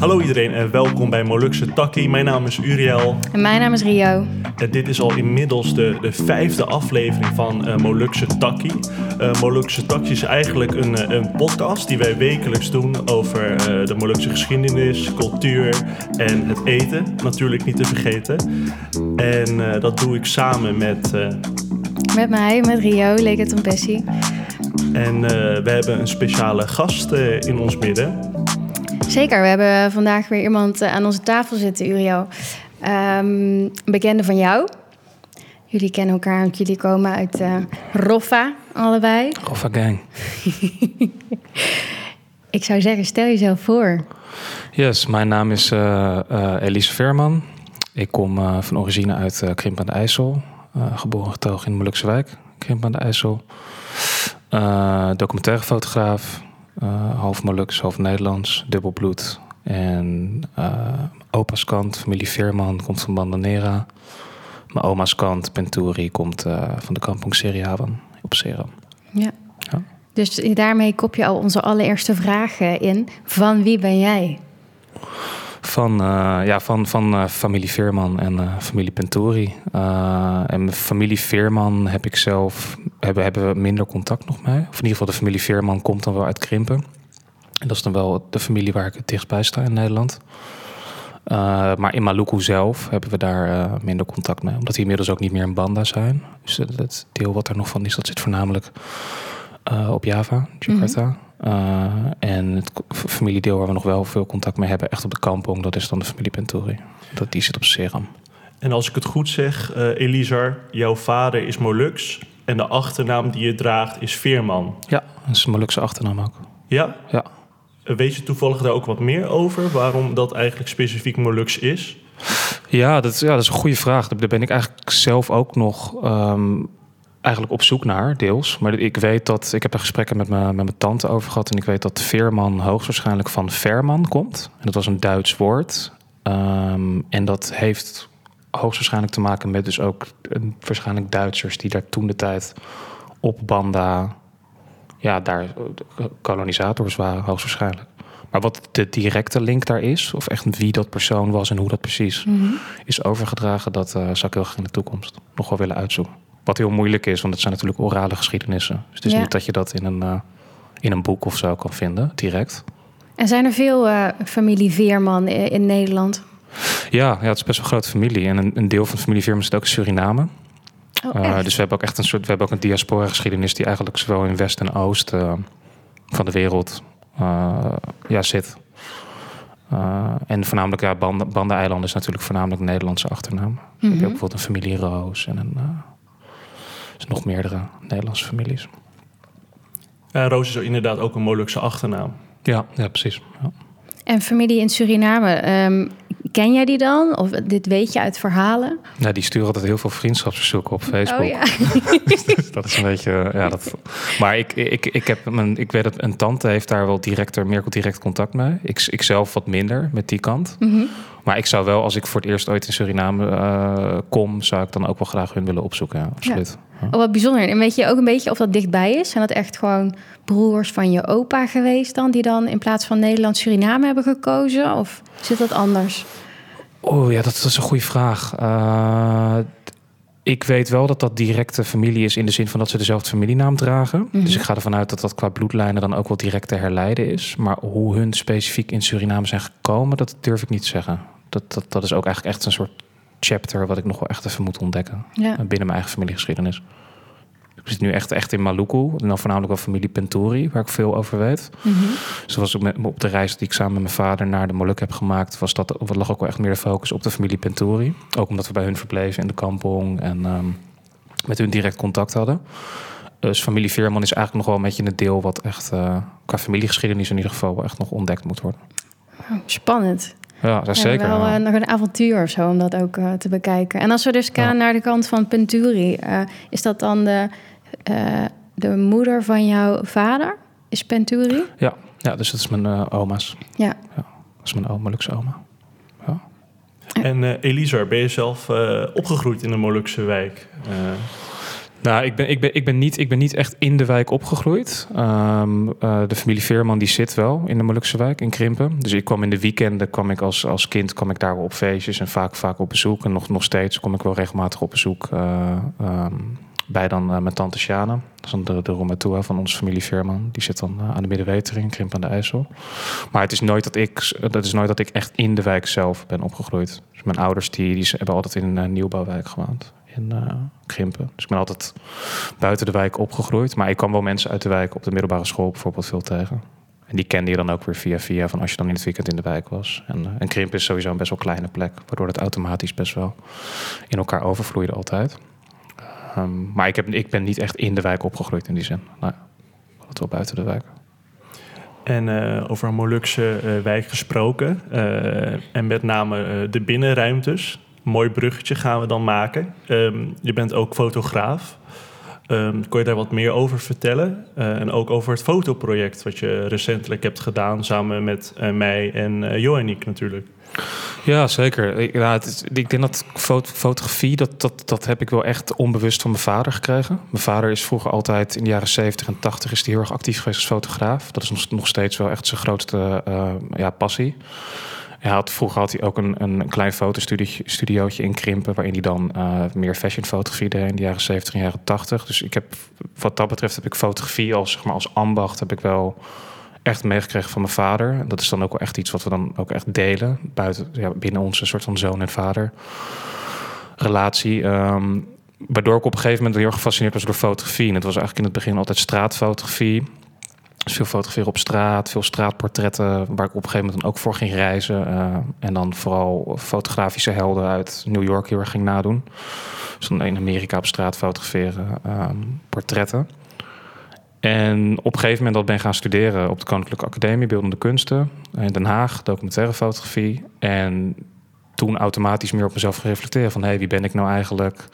Hallo iedereen en welkom bij Molukse Takkie. Mijn naam is Uriel. En mijn naam is Rio. En dit is al inmiddels de, de vijfde aflevering van uh, Molukse Takkie. Uh, Molukse Takkie is eigenlijk een, eh, een podcast die wij wekelijks doen over uh, de Molukse geschiedenis, cultuur en het eten. Natuurlijk niet te vergeten. En dat doe ik samen met... met mij, met Rio, Leke Tompessi. En we hebben een speciale gast in ons midden. Zeker, we hebben vandaag weer iemand aan onze tafel zitten, Uriel. Um, een bekende van jou. Jullie kennen elkaar, want jullie komen uit uh, Roffa, allebei. Roffa Gang. Ik zou zeggen, stel jezelf voor. Yes, mijn naam is uh, uh, Elise Verman. Ik kom van origine uit Krimp aan de IJssel. geboren getogen in Molukse wijk, Krimp aan de IJssel. Documentairefotograaf, half Moluks, half Nederlands, dubbelbloed. En opa's kant, familie Veerman, komt van Bandanera. Mijn oma's kant, Penturi, komt uh, van de kampong Seriawan op Seram. Ja. ja. Dus daarmee kop je al onze allereerste vraag in. Van wie ben jij? Van, uh, ja, van, van uh, familie Veerman en familie Penturi. en familie Veerman heb ik zelf, hebben, hebben we minder contact nog mee. Of in ieder geval de familie Veerman komt dan wel uit Krimpen. En dat is dan wel de familie waar ik het dichtst sta in Nederland. Maar in Maluku zelf hebben we daar minder contact mee. Omdat die inmiddels ook niet meer in Banda zijn. Dus het deel wat er nog van is, dat zit voornamelijk op Java, Jakarta. -hmm. En het familiedeel waar we nog wel veel contact mee hebben, echt op de kampong, dat is dan de familie Penturi. Dat, die zit op Seram. En als ik het goed zeg, Elizar, jouw vader is Molux. En de achternaam die je draagt is Veerman. Ja, dat is een Molukse achternaam ook. Ja? Ja. Weet je toevallig daar ook wat meer over? Waarom dat eigenlijk specifiek Molux is? Ja, dat, ja, dat is een goede vraag. Daar ben ik eigenlijk zelf ook nog um, eigenlijk op zoek naar, deels. Maar ik weet dat, ik heb er gesprekken met, mijn, met mijn tante over gehad... en ik weet dat Veerman hoogstwaarschijnlijk van Verman komt. En dat was een Duits woord. Um, en dat heeft hoogstwaarschijnlijk te maken met dus ook een, waarschijnlijk Duitsers... die daar toen de tijd op Banda ja, daar kolonisators waren, hoogstwaarschijnlijk. Maar wat de directe link daar is, of echt wie dat persoon was en hoe dat precies Mhm. is overgedragen, dat uh, zou ik heel graag in de toekomst nog wel willen uitzoeken. Wat heel moeilijk is, want het zijn natuurlijk orale geschiedenissen. Dus het is Ja. niet dat je dat in een, uh, in een boek of zo kan vinden, direct. En zijn er veel uh, familie Veerman in, in Nederland? Ja, ja, het is best wel een grote familie. En een, een deel van de familie Veerman zit ook in Suriname. Oh, Uh, echt? dus we hebben ook echt een soort, we hebben ook een diaspora-geschiedenis die eigenlijk zowel in West en Oost uh, van de wereld ja, zit. En voornamelijk, ja, Banda, Banda-eilanden is natuurlijk voornamelijk Nederlandse achternaam. Dus heb je Mhm. ook bijvoorbeeld een familie Roos en een, dus nog meerdere Nederlandse families. Ja, Roos is inderdaad ook een Molukse achternaam. Ja, ja precies. Ja. En familie in Suriname, um, ken jij die dan? Of dit weet je uit verhalen? Nou, die sturen altijd heel veel vriendschapsverzoeken op Facebook. Oh ja. dus dat is een beetje, ja, dat. Maar ik, ik, ik, heb mijn, ik weet dat een tante heeft daar wel direct, meer direct contact mee. Ik, ik zelf wat minder met die kant. Mm -hmm. Maar ik zou wel, als ik voor het eerst ooit in Suriname uh, kom, zou ik dan ook wel graag hun willen opzoeken. Ja, absoluut. Ja. Oh, wat bijzonder. En weet je ook een beetje of dat dichtbij is? Zijn dat echt gewoon broers van je opa geweest dan, die dan in plaats van Nederland Suriname hebben gekozen? Of zit dat anders? Oh ja, dat, dat is een goede vraag. Uh, ik weet wel dat dat directe familie is in de zin van dat ze dezelfde familienaam dragen. Mm -hmm. Dus ik ga ervan uit dat dat qua bloedlijnen dan ook wel direct te herleiden is. Maar hoe hun specifiek in Suriname zijn gekomen, dat durf ik niet te zeggen. Dat, dat, dat is ook eigenlijk echt een soort chapter wat ik nog wel echt even moet ontdekken. Ja. Binnen mijn eigen familiegeschiedenis. Ik zit nu echt, echt in Maluku. En dan voornamelijk wel familie Penturi, waar ik veel over weet. Mm -hmm. Ik met, op de reis die ik samen met mijn vader naar de Moluk heb gemaakt, was dat, wat lag ook wel echt meer de focus op de familie Penturi. Ook omdat we bij hun verbleven in de kampong en um, met hun direct contact hadden. Dus familie Veerman is eigenlijk nog wel een beetje een deel wat echt uh, qua familiegeschiedenis in ieder geval wel echt nog ontdekt moet worden. Oh, spannend. Ja, dat is zeker. Wel ja. uh, nog een avontuur of zo om dat ook uh, te bekijken. En als we dus gaan ja. naar de kant van Penturi, uh, is dat dan de, uh, de moeder van jouw vader? Is Penturi? Ja, ja dus dat is mijn uh, oma's. Ja. ja. Dat is mijn oma, Molukse oma. Ja. En uh, Elisa, ben je zelf uh, opgegroeid in de Molukse wijk? Nou, ik ben, ik, ben, ik, ben niet, ik ben niet echt in de wijk opgegroeid. Ehm, eh, de familie Veerman die zit wel in de Molukse wijk, in Krimpen. Dus ik kwam in de weekenden, kwam ik als, als kind kwam ik daar wel op feestjes en vaak, vaak op bezoek. En nog, nog steeds kom ik wel regelmatig op bezoek uh, um, bij dan uh, mijn tante Sjane. Dat is dan de, de Romatua van onze familie Veerman. Die zit dan aan de Middenwetering, in Krimpen aan de IJssel. Maar het is nooit dat ik, dat is nooit dat ik echt in de wijk zelf ben opgegroeid. Dus mijn ouders die, die hebben altijd in een nieuwbouwwijk gewoond in Krimpen. Dus ik ben altijd buiten de wijk opgegroeid. Maar ik kwam wel mensen uit de wijk op de middelbare school bijvoorbeeld veel tegen. En die kende je dan ook weer via via van als je dan in het weekend in de wijk was. En, uh, en Krimpen is sowieso een best wel kleine plek. Waardoor het automatisch best wel in elkaar overvloeide altijd. Um, maar ik, heb, ik ben niet echt in de wijk opgegroeid in die zin. Nou, dat wel buiten de wijk. En uh, over een Molukse uh, wijk gesproken. En met name de binnenruimtes mooi bruggetje gaan we dan maken. Um, je bent ook fotograaf. Um, kon je daar wat meer over vertellen? Uh, en ook over het fotoproject wat je recentelijk hebt gedaan samen met uh, mij en uh, Joanniek natuurlijk. Ja, zeker. Ik, is, ik denk dat foto, fotografie, dat, dat, dat heb ik wel echt onbewust van mijn vader gekregen. Mijn vader is vroeger altijd in de jaren 70 en 80 is hij heel erg actief geweest als fotograaf. Dat is nog, nog steeds wel echt zijn grootste ja, passie. Hij had, vroeger had hij ook een, een klein fotostudiootje in Krimpen... waarin hij dan uh, meer fashionfotografie deed in de jaren 70 en jaren 80. Dus ik heb, wat dat betreft heb ik fotografie als, zeg maar, als ambacht... heb ik wel echt meegekregen van mijn vader. Dat is dan ook wel echt iets wat we dan ook echt delen... Buiten, ja, binnen onze soort van zoon en vader relatie... Um, waardoor ik op een gegeven moment heel erg gefascineerd was door fotografie. En het was eigenlijk in het begin altijd straatfotografie... Dus veel fotograferen op straat, veel straatportretten, waar ik op een gegeven moment dan ook voor ging reizen. Uh, en dan vooral fotografische helden uit New York heel erg ging nadoen. Dus dan in Amerika op straat fotograferen, um, portretten. En op een gegeven moment dat ben gaan studeren op de Koninklijke Academie Beeldende Kunsten in Den Haag, documentaire fotografie. En toen automatisch meer op mezelf gereflecteerd van hé, hey, wie ben ik nou eigenlijk?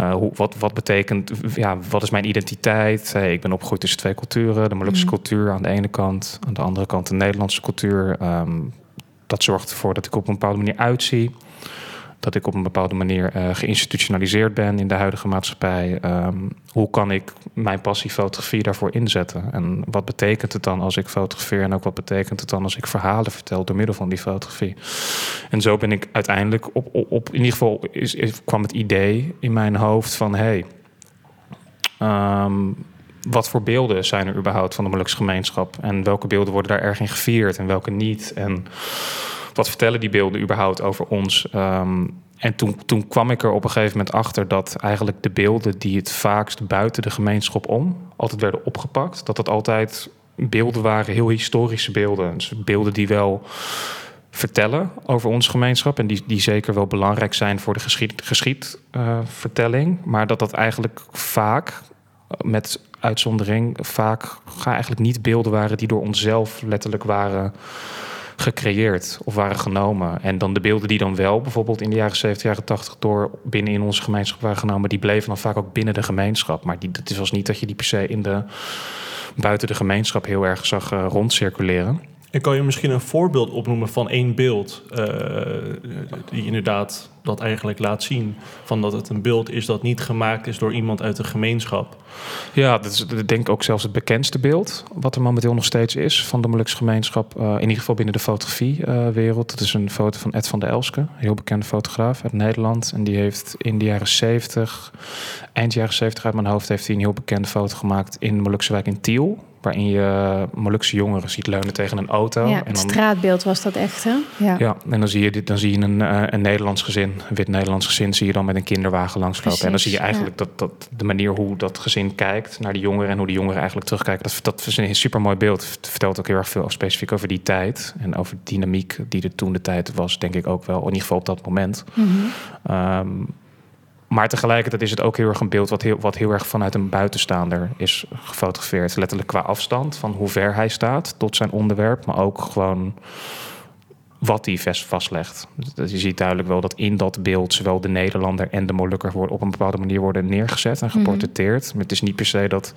Uh, hoe, wat, wat betekent, ja, wat is mijn identiteit? Hey, ik ben opgegroeid tussen twee culturen. De Molukse mm. cultuur aan de ene kant, aan de andere kant de Nederlandse cultuur. Um, dat zorgt ervoor dat ik op een bepaalde manier uitzie. Dat ik op een bepaalde manier uh, geïnstitutionaliseerd ben in de huidige maatschappij. Um, hoe kan ik mijn passie fotografie daarvoor inzetten? En wat betekent het dan als ik fotografeer? En ook wat betekent het dan als ik verhalen vertel door middel van die fotografie? En zo ben ik uiteindelijk op, op, in ieder geval is, kwam het idee in mijn hoofd van hey, um, wat voor beelden zijn er überhaupt van de Molukse gemeenschap? En welke beelden worden daar erg in gevierd en welke niet? En wat vertellen die beelden überhaupt over ons? Um, en toen, toen kwam ik er op een gegeven moment achter dat eigenlijk de beelden die het vaakst buiten de gemeenschap om altijd werden opgepakt, dat dat altijd beelden waren, heel historische beelden. Dus beelden die wel vertellen over onze gemeenschap en die, die zeker wel belangrijk zijn voor de geschiedvertelling, uh, maar dat dat eigenlijk vaak met uitzondering vaak eigenlijk niet beelden waren die door onszelf letterlijk waren gecreëerd of waren genomen. En dan de beelden die dan wel bijvoorbeeld in de jaren 70, jaren 80 door binnen in onze gemeenschap waren genomen, die bleven dan vaak ook binnen de gemeenschap. Maar die, het was niet dat je die per se in de, buiten de gemeenschap heel erg zag uh, rondcirculeren. En kan je misschien een voorbeeld opnoemen van één beeld uh, die inderdaad dat eigenlijk laat zien? Van dat het een beeld is dat niet gemaakt is door iemand uit de gemeenschap. Ja, dat is denk ik ook zelfs het bekendste beeld. Wat er momenteel nog steeds is van de Molukse gemeenschap. Uh, in ieder geval binnen de fotografiewereld. Uh, dat is een foto van Ed van der Elske. Een heel bekende fotograaf uit Nederland. En die heeft in de jaren 70, eind jaren 70 uit mijn hoofd... heeft hij een heel bekende foto gemaakt in de Molukse wijk in Tiel waarin je Molukse jongeren ziet leunen tegen een auto. Ja, en dan, straatbeeld was dat echt, hè? Ja, ja en dan zie je, dit, dan zie je een, uh, een Nederlands gezin, een wit Nederlands gezin... zie je dan met een kinderwagen langslopen. Precies, en dan zie je eigenlijk ja. dat, dat de manier hoe dat gezin kijkt naar de jongeren... en hoe de jongeren eigenlijk terugkijken, dat, dat is een super mooi beeld. Het vertelt ook heel erg veel specifiek over die tijd... en over de dynamiek die er toen de tijd was, denk ik ook wel. In ieder geval op dat moment. Mm -hmm. um, maar tegelijkertijd is het ook heel erg een beeld wat heel, wat heel erg vanuit een buitenstaander is gefotografeerd. Letterlijk qua afstand, van hoe ver hij staat tot zijn onderwerp, maar ook gewoon wat hij vastlegt. Dus je ziet duidelijk wel dat in dat beeld zowel de Nederlander en de Molukker worden op een bepaalde manier worden neergezet en geportretteerd. Mm -hmm. Maar het is niet per se dat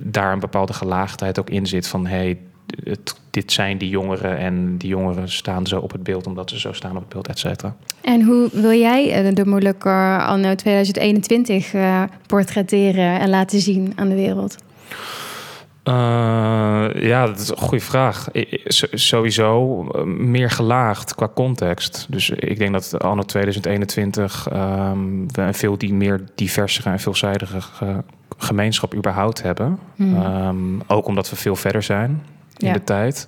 daar een bepaalde gelaagdheid ook in zit van hey, het, dit zijn die jongeren en die jongeren staan zo op het beeld omdat ze zo staan op het beeld, et cetera. En hoe wil jij eh, de Molukker anno 2021 uh, portretteren en laten zien aan de wereld? Uh, ja, dat is een goede vraag. sowieso uh, meer gelaagd qua context. Dus ik denk dat anno 2021 um, we een veel die meer diversere en veelzijdige gemeenschap überhaupt hebben. Hmm. Um, ook omdat we veel verder zijn in ja. de tijd.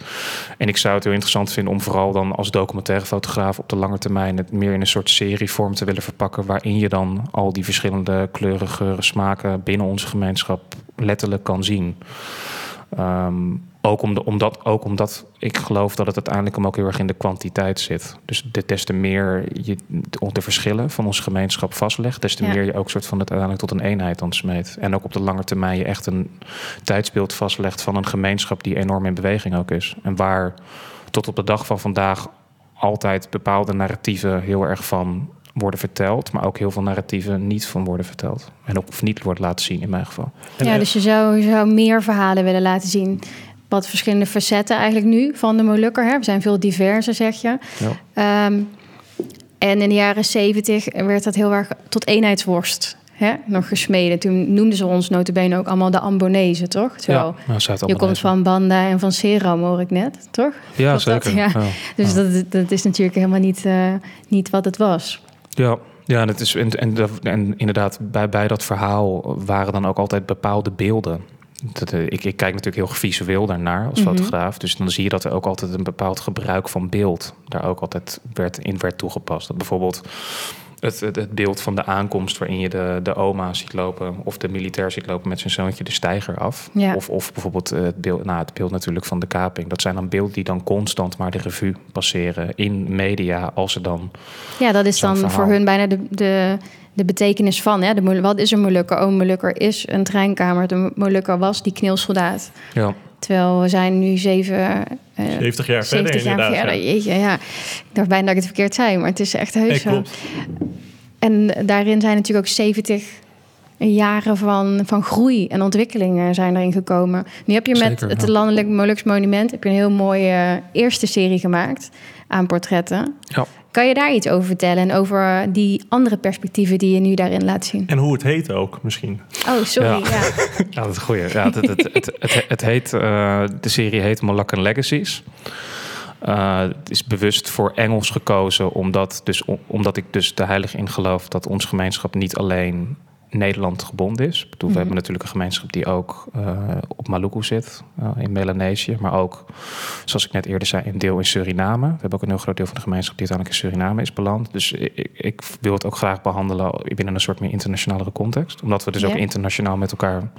En ik zou het heel interessant vinden om vooral dan als documentaire fotograaf op de lange termijn het meer in een soort serievorm te willen verpakken, waarin je dan al die verschillende kleuren, geuren, smaken binnen onze gemeenschap letterlijk kan zien. Um, ook, om de, omdat, ook omdat ik geloof dat het uiteindelijk hem ook heel erg in de kwantiteit zit. Dus de, des te meer je de verschillen van onze gemeenschap vastlegt, des te meer je ook soort van het uiteindelijk tot een eenheid ontsmeet. En ook op de lange termijn je echt een tijdsbeeld vastlegt van een gemeenschap die enorm in beweging ook is. En waar tot op de dag van vandaag altijd bepaalde narratieven heel erg van worden verteld, maar ook heel veel narratieven niet van worden verteld. En ook of niet wordt laten zien in mijn geval. Ja, dus je zou, je zou meer verhalen willen laten zien wat verschillende facetten eigenlijk nu van de Molukker. Hè? We zijn veel diverser, zeg je. Ja. Um, en in de jaren zeventig werd dat heel erg tot eenheidsworst hè, nog gesmeden. Toen noemden ze ons notabene ook allemaal de Ambonezen, toch? Terwijl ja, nou, je komt van Banda en van Seram, hoor ik net, toch? Ja, zeker. Dat, ja. ja. Dus Dat, dat is natuurlijk helemaal niet, uh, niet wat het was. Ja, ja, dat is, en, en, en inderdaad, bij, bij dat verhaal waren dan ook altijd bepaalde beelden. Dat, uh, ik, ik, kijk natuurlijk heel visueel daarnaar als mhm. fotograaf. Dus dan zie je dat er ook altijd een bepaald gebruik van beeld daar ook altijd werd, in werd toegepast. Dat bijvoorbeeld het, het, beeld van de aankomst waarin je de, de oma ziet lopen of de militair ziet lopen met zijn zoontje de steiger af. Of, of bijvoorbeeld het beeld, nou, het beeld natuurlijk van de kaping. Dat zijn dan beelden die dan constant maar de revue passeren in media als ze dan. Ja, dat is dan voor hun bijna de, de, de betekenis van. Hè? De, wat is een Molukker? Oh, Molukker is een treinkamer. De Molukker was die kneelsoldaat. Ja. Terwijl we zijn nu zeven... Uh, 70 jaar 70 verder, jaar verder. Ja. Jeetje, ja. Ik dacht bijna dat ik het verkeerd zei, maar het is echt heus zo. En daarin zijn natuurlijk ook 70 jaren van, van groei en ontwikkeling zijn erin gekomen. Nu heb je met het Landelijk Molux Monument heb je een heel mooie eerste serie gemaakt aan portretten. Ja. Kan je daar iets over vertellen en over die andere perspectieven die je nu daarin laat zien? En hoe het heet ook misschien. Oh, sorry. Ja, ja. ja dat is goed. Ja, het, het, het, het, het heet, uh, de serie heet Molakken Legacies. Uh, het is bewust voor Engels gekozen, omdat, dus, omdat ik dus de heilig in geloof dat onze gemeenschap niet alleen Nederland gebonden is. bedoel, We mhm. hebben natuurlijk een gemeenschap die ook uh, op Maluku zit, uh, in Melanesië. Maar ook, zoals ik net eerder zei, een deel in Suriname. We hebben ook een heel groot deel van de gemeenschap die uiteindelijk in Suriname is beland. Dus ik, ik wil het ook graag behandelen binnen een soort meer internationale context. Omdat we dus ook internationaal met elkaar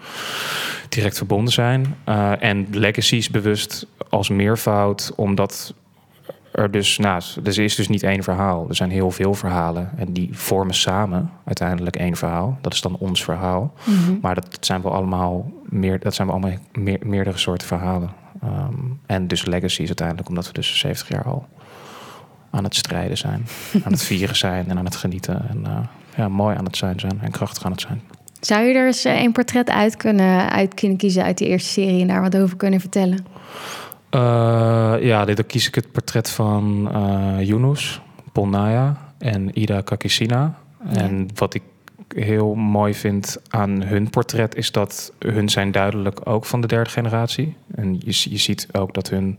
direct verbonden zijn. Uh, en legacies bewust als meervoud, omdat er dus, nou, er is dus niet één verhaal. Er zijn heel veel verhalen en die vormen samen uiteindelijk één verhaal. Dat is dan ons verhaal. Mhm. Maar dat, zijn wel allemaal meer, dat zijn wel allemaal meer, meerdere soorten verhalen. Ehm, en dus legacies uiteindelijk, omdat we dus 70 jaar al aan het strijden zijn, aan het vieren zijn en aan het genieten en uh, ja, mooi aan het zijn zijn en krachtig aan het zijn. Zou je er eens een portret uit kunnen, uit kunnen kiezen uit die eerste serie en daar wat over kunnen vertellen? Uh, ja, dan kies ik het portret van uh, Yunus, Polnaya en Ida Kakisina. En wat ik heel mooi vind aan hun portret is dat hun zijn duidelijk ook van de derde generatie. En je, je ziet ook dat hun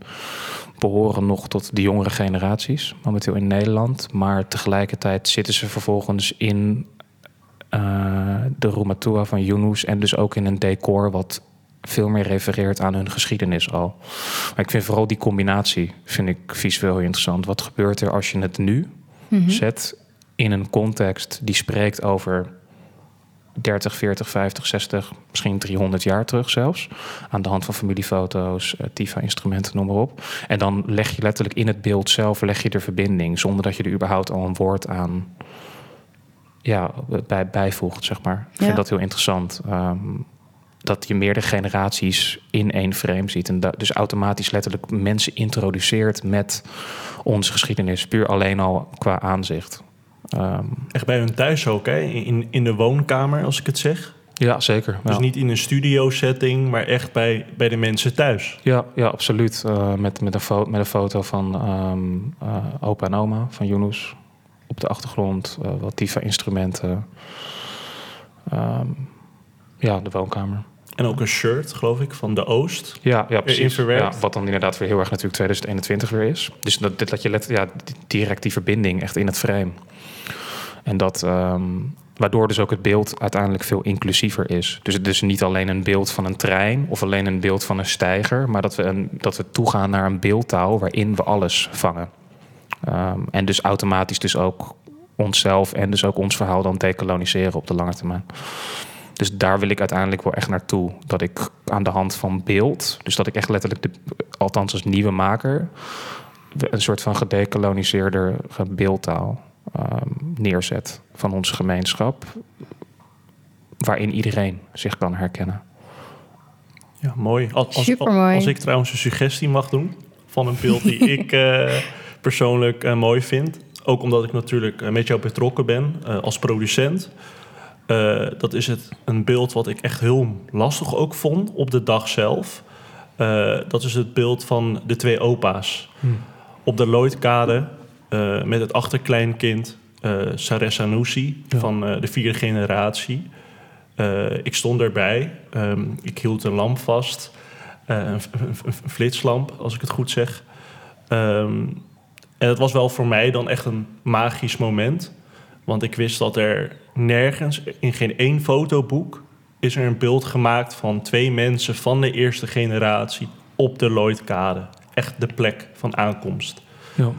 behoren nog tot de jongere generaties, momenteel in Nederland. Maar tegelijkertijd zitten ze vervolgens in uh, de Rumatua van Yunus en dus ook in een decor wat veel meer refereert aan hun geschiedenis al. Maar ik vind vooral die combinatie vind ik visueel heel interessant. Wat gebeurt er als je het nu mhm. zet in een context die spreekt over 30, 40, 50, 60, misschien 300 jaar terug zelfs. Aan de hand van familiefoto's, uh, TIFA-instrumenten, noem maar op. En dan leg je letterlijk in het beeld zelf leg je de verbinding... zonder dat je er überhaupt al een woord aan ja, bij, bijvoegt, zeg maar. Ik vind dat heel interessant. Um, dat je meerdere generaties in één frame ziet. En dus automatisch letterlijk mensen introduceert met onze geschiedenis. Puur alleen al qua aanzicht. Um, Echt bij hun thuis ook, hè? In, in de woonkamer, als ik het zeg. Ja, zeker. Dus ja. niet in een studio setting, maar echt bij, bij de mensen thuis. Ja, ja absoluut. Uh, met, met, een foto, met een foto van um, uh, opa en oma van Yunus. Op de achtergrond uh, wat Tifa-instrumenten. Um, ja, de woonkamer. En ook een shirt, geloof ik, van de Oost. Ja, ja precies. Ja, wat dan inderdaad weer heel erg natuurlijk 2021 weer is. Dus dat, dat je let, ja, direct die verbinding echt in het frame. En dat... Um, Waardoor dus ook het beeld uiteindelijk veel inclusiever is. Dus het is niet alleen een beeld van een trein of alleen een beeld van een steiger, maar dat we, een, dat we toegaan naar een beeldtaal waarin we alles vangen. Um, en dus automatisch dus ook onszelf en dus ook ons verhaal dan decoloniseren op de lange termijn. Dus daar wil ik uiteindelijk wel echt naartoe. Dat ik aan de hand van beeld, dus dat ik echt letterlijk, de, althans als nieuwe maker, een soort van gedecoloniseerde beeldtaal um, neerzet van onze gemeenschap, waarin iedereen zich kan herkennen. Ja, mooi. Als, als, als, ik trouwens een suggestie mag doen van een beeld die ik uh, persoonlijk uh, mooi vind, ook omdat ik natuurlijk uh, met jou betrokken ben als producent. Dat is het een beeld wat ik echt heel lastig ook vond op de dag zelf. dat is het beeld van de twee opa's. Hmm. Op de Lloydkade uh, met het achterkleinkind uh, Sareh Sanusi ja. van de vierde generatie. ik stond erbij. Um, ik hield een lamp vast. Een, een, een, flitslamp, als ik het goed zeg. Um, en het was wel voor mij dan echt een magisch moment. Want ik wist dat er nergens, in geen één fotoboek... is er een beeld gemaakt van twee mensen van de eerste generatie... op de Lloydkade. Echt de plek van aankomst. Ja.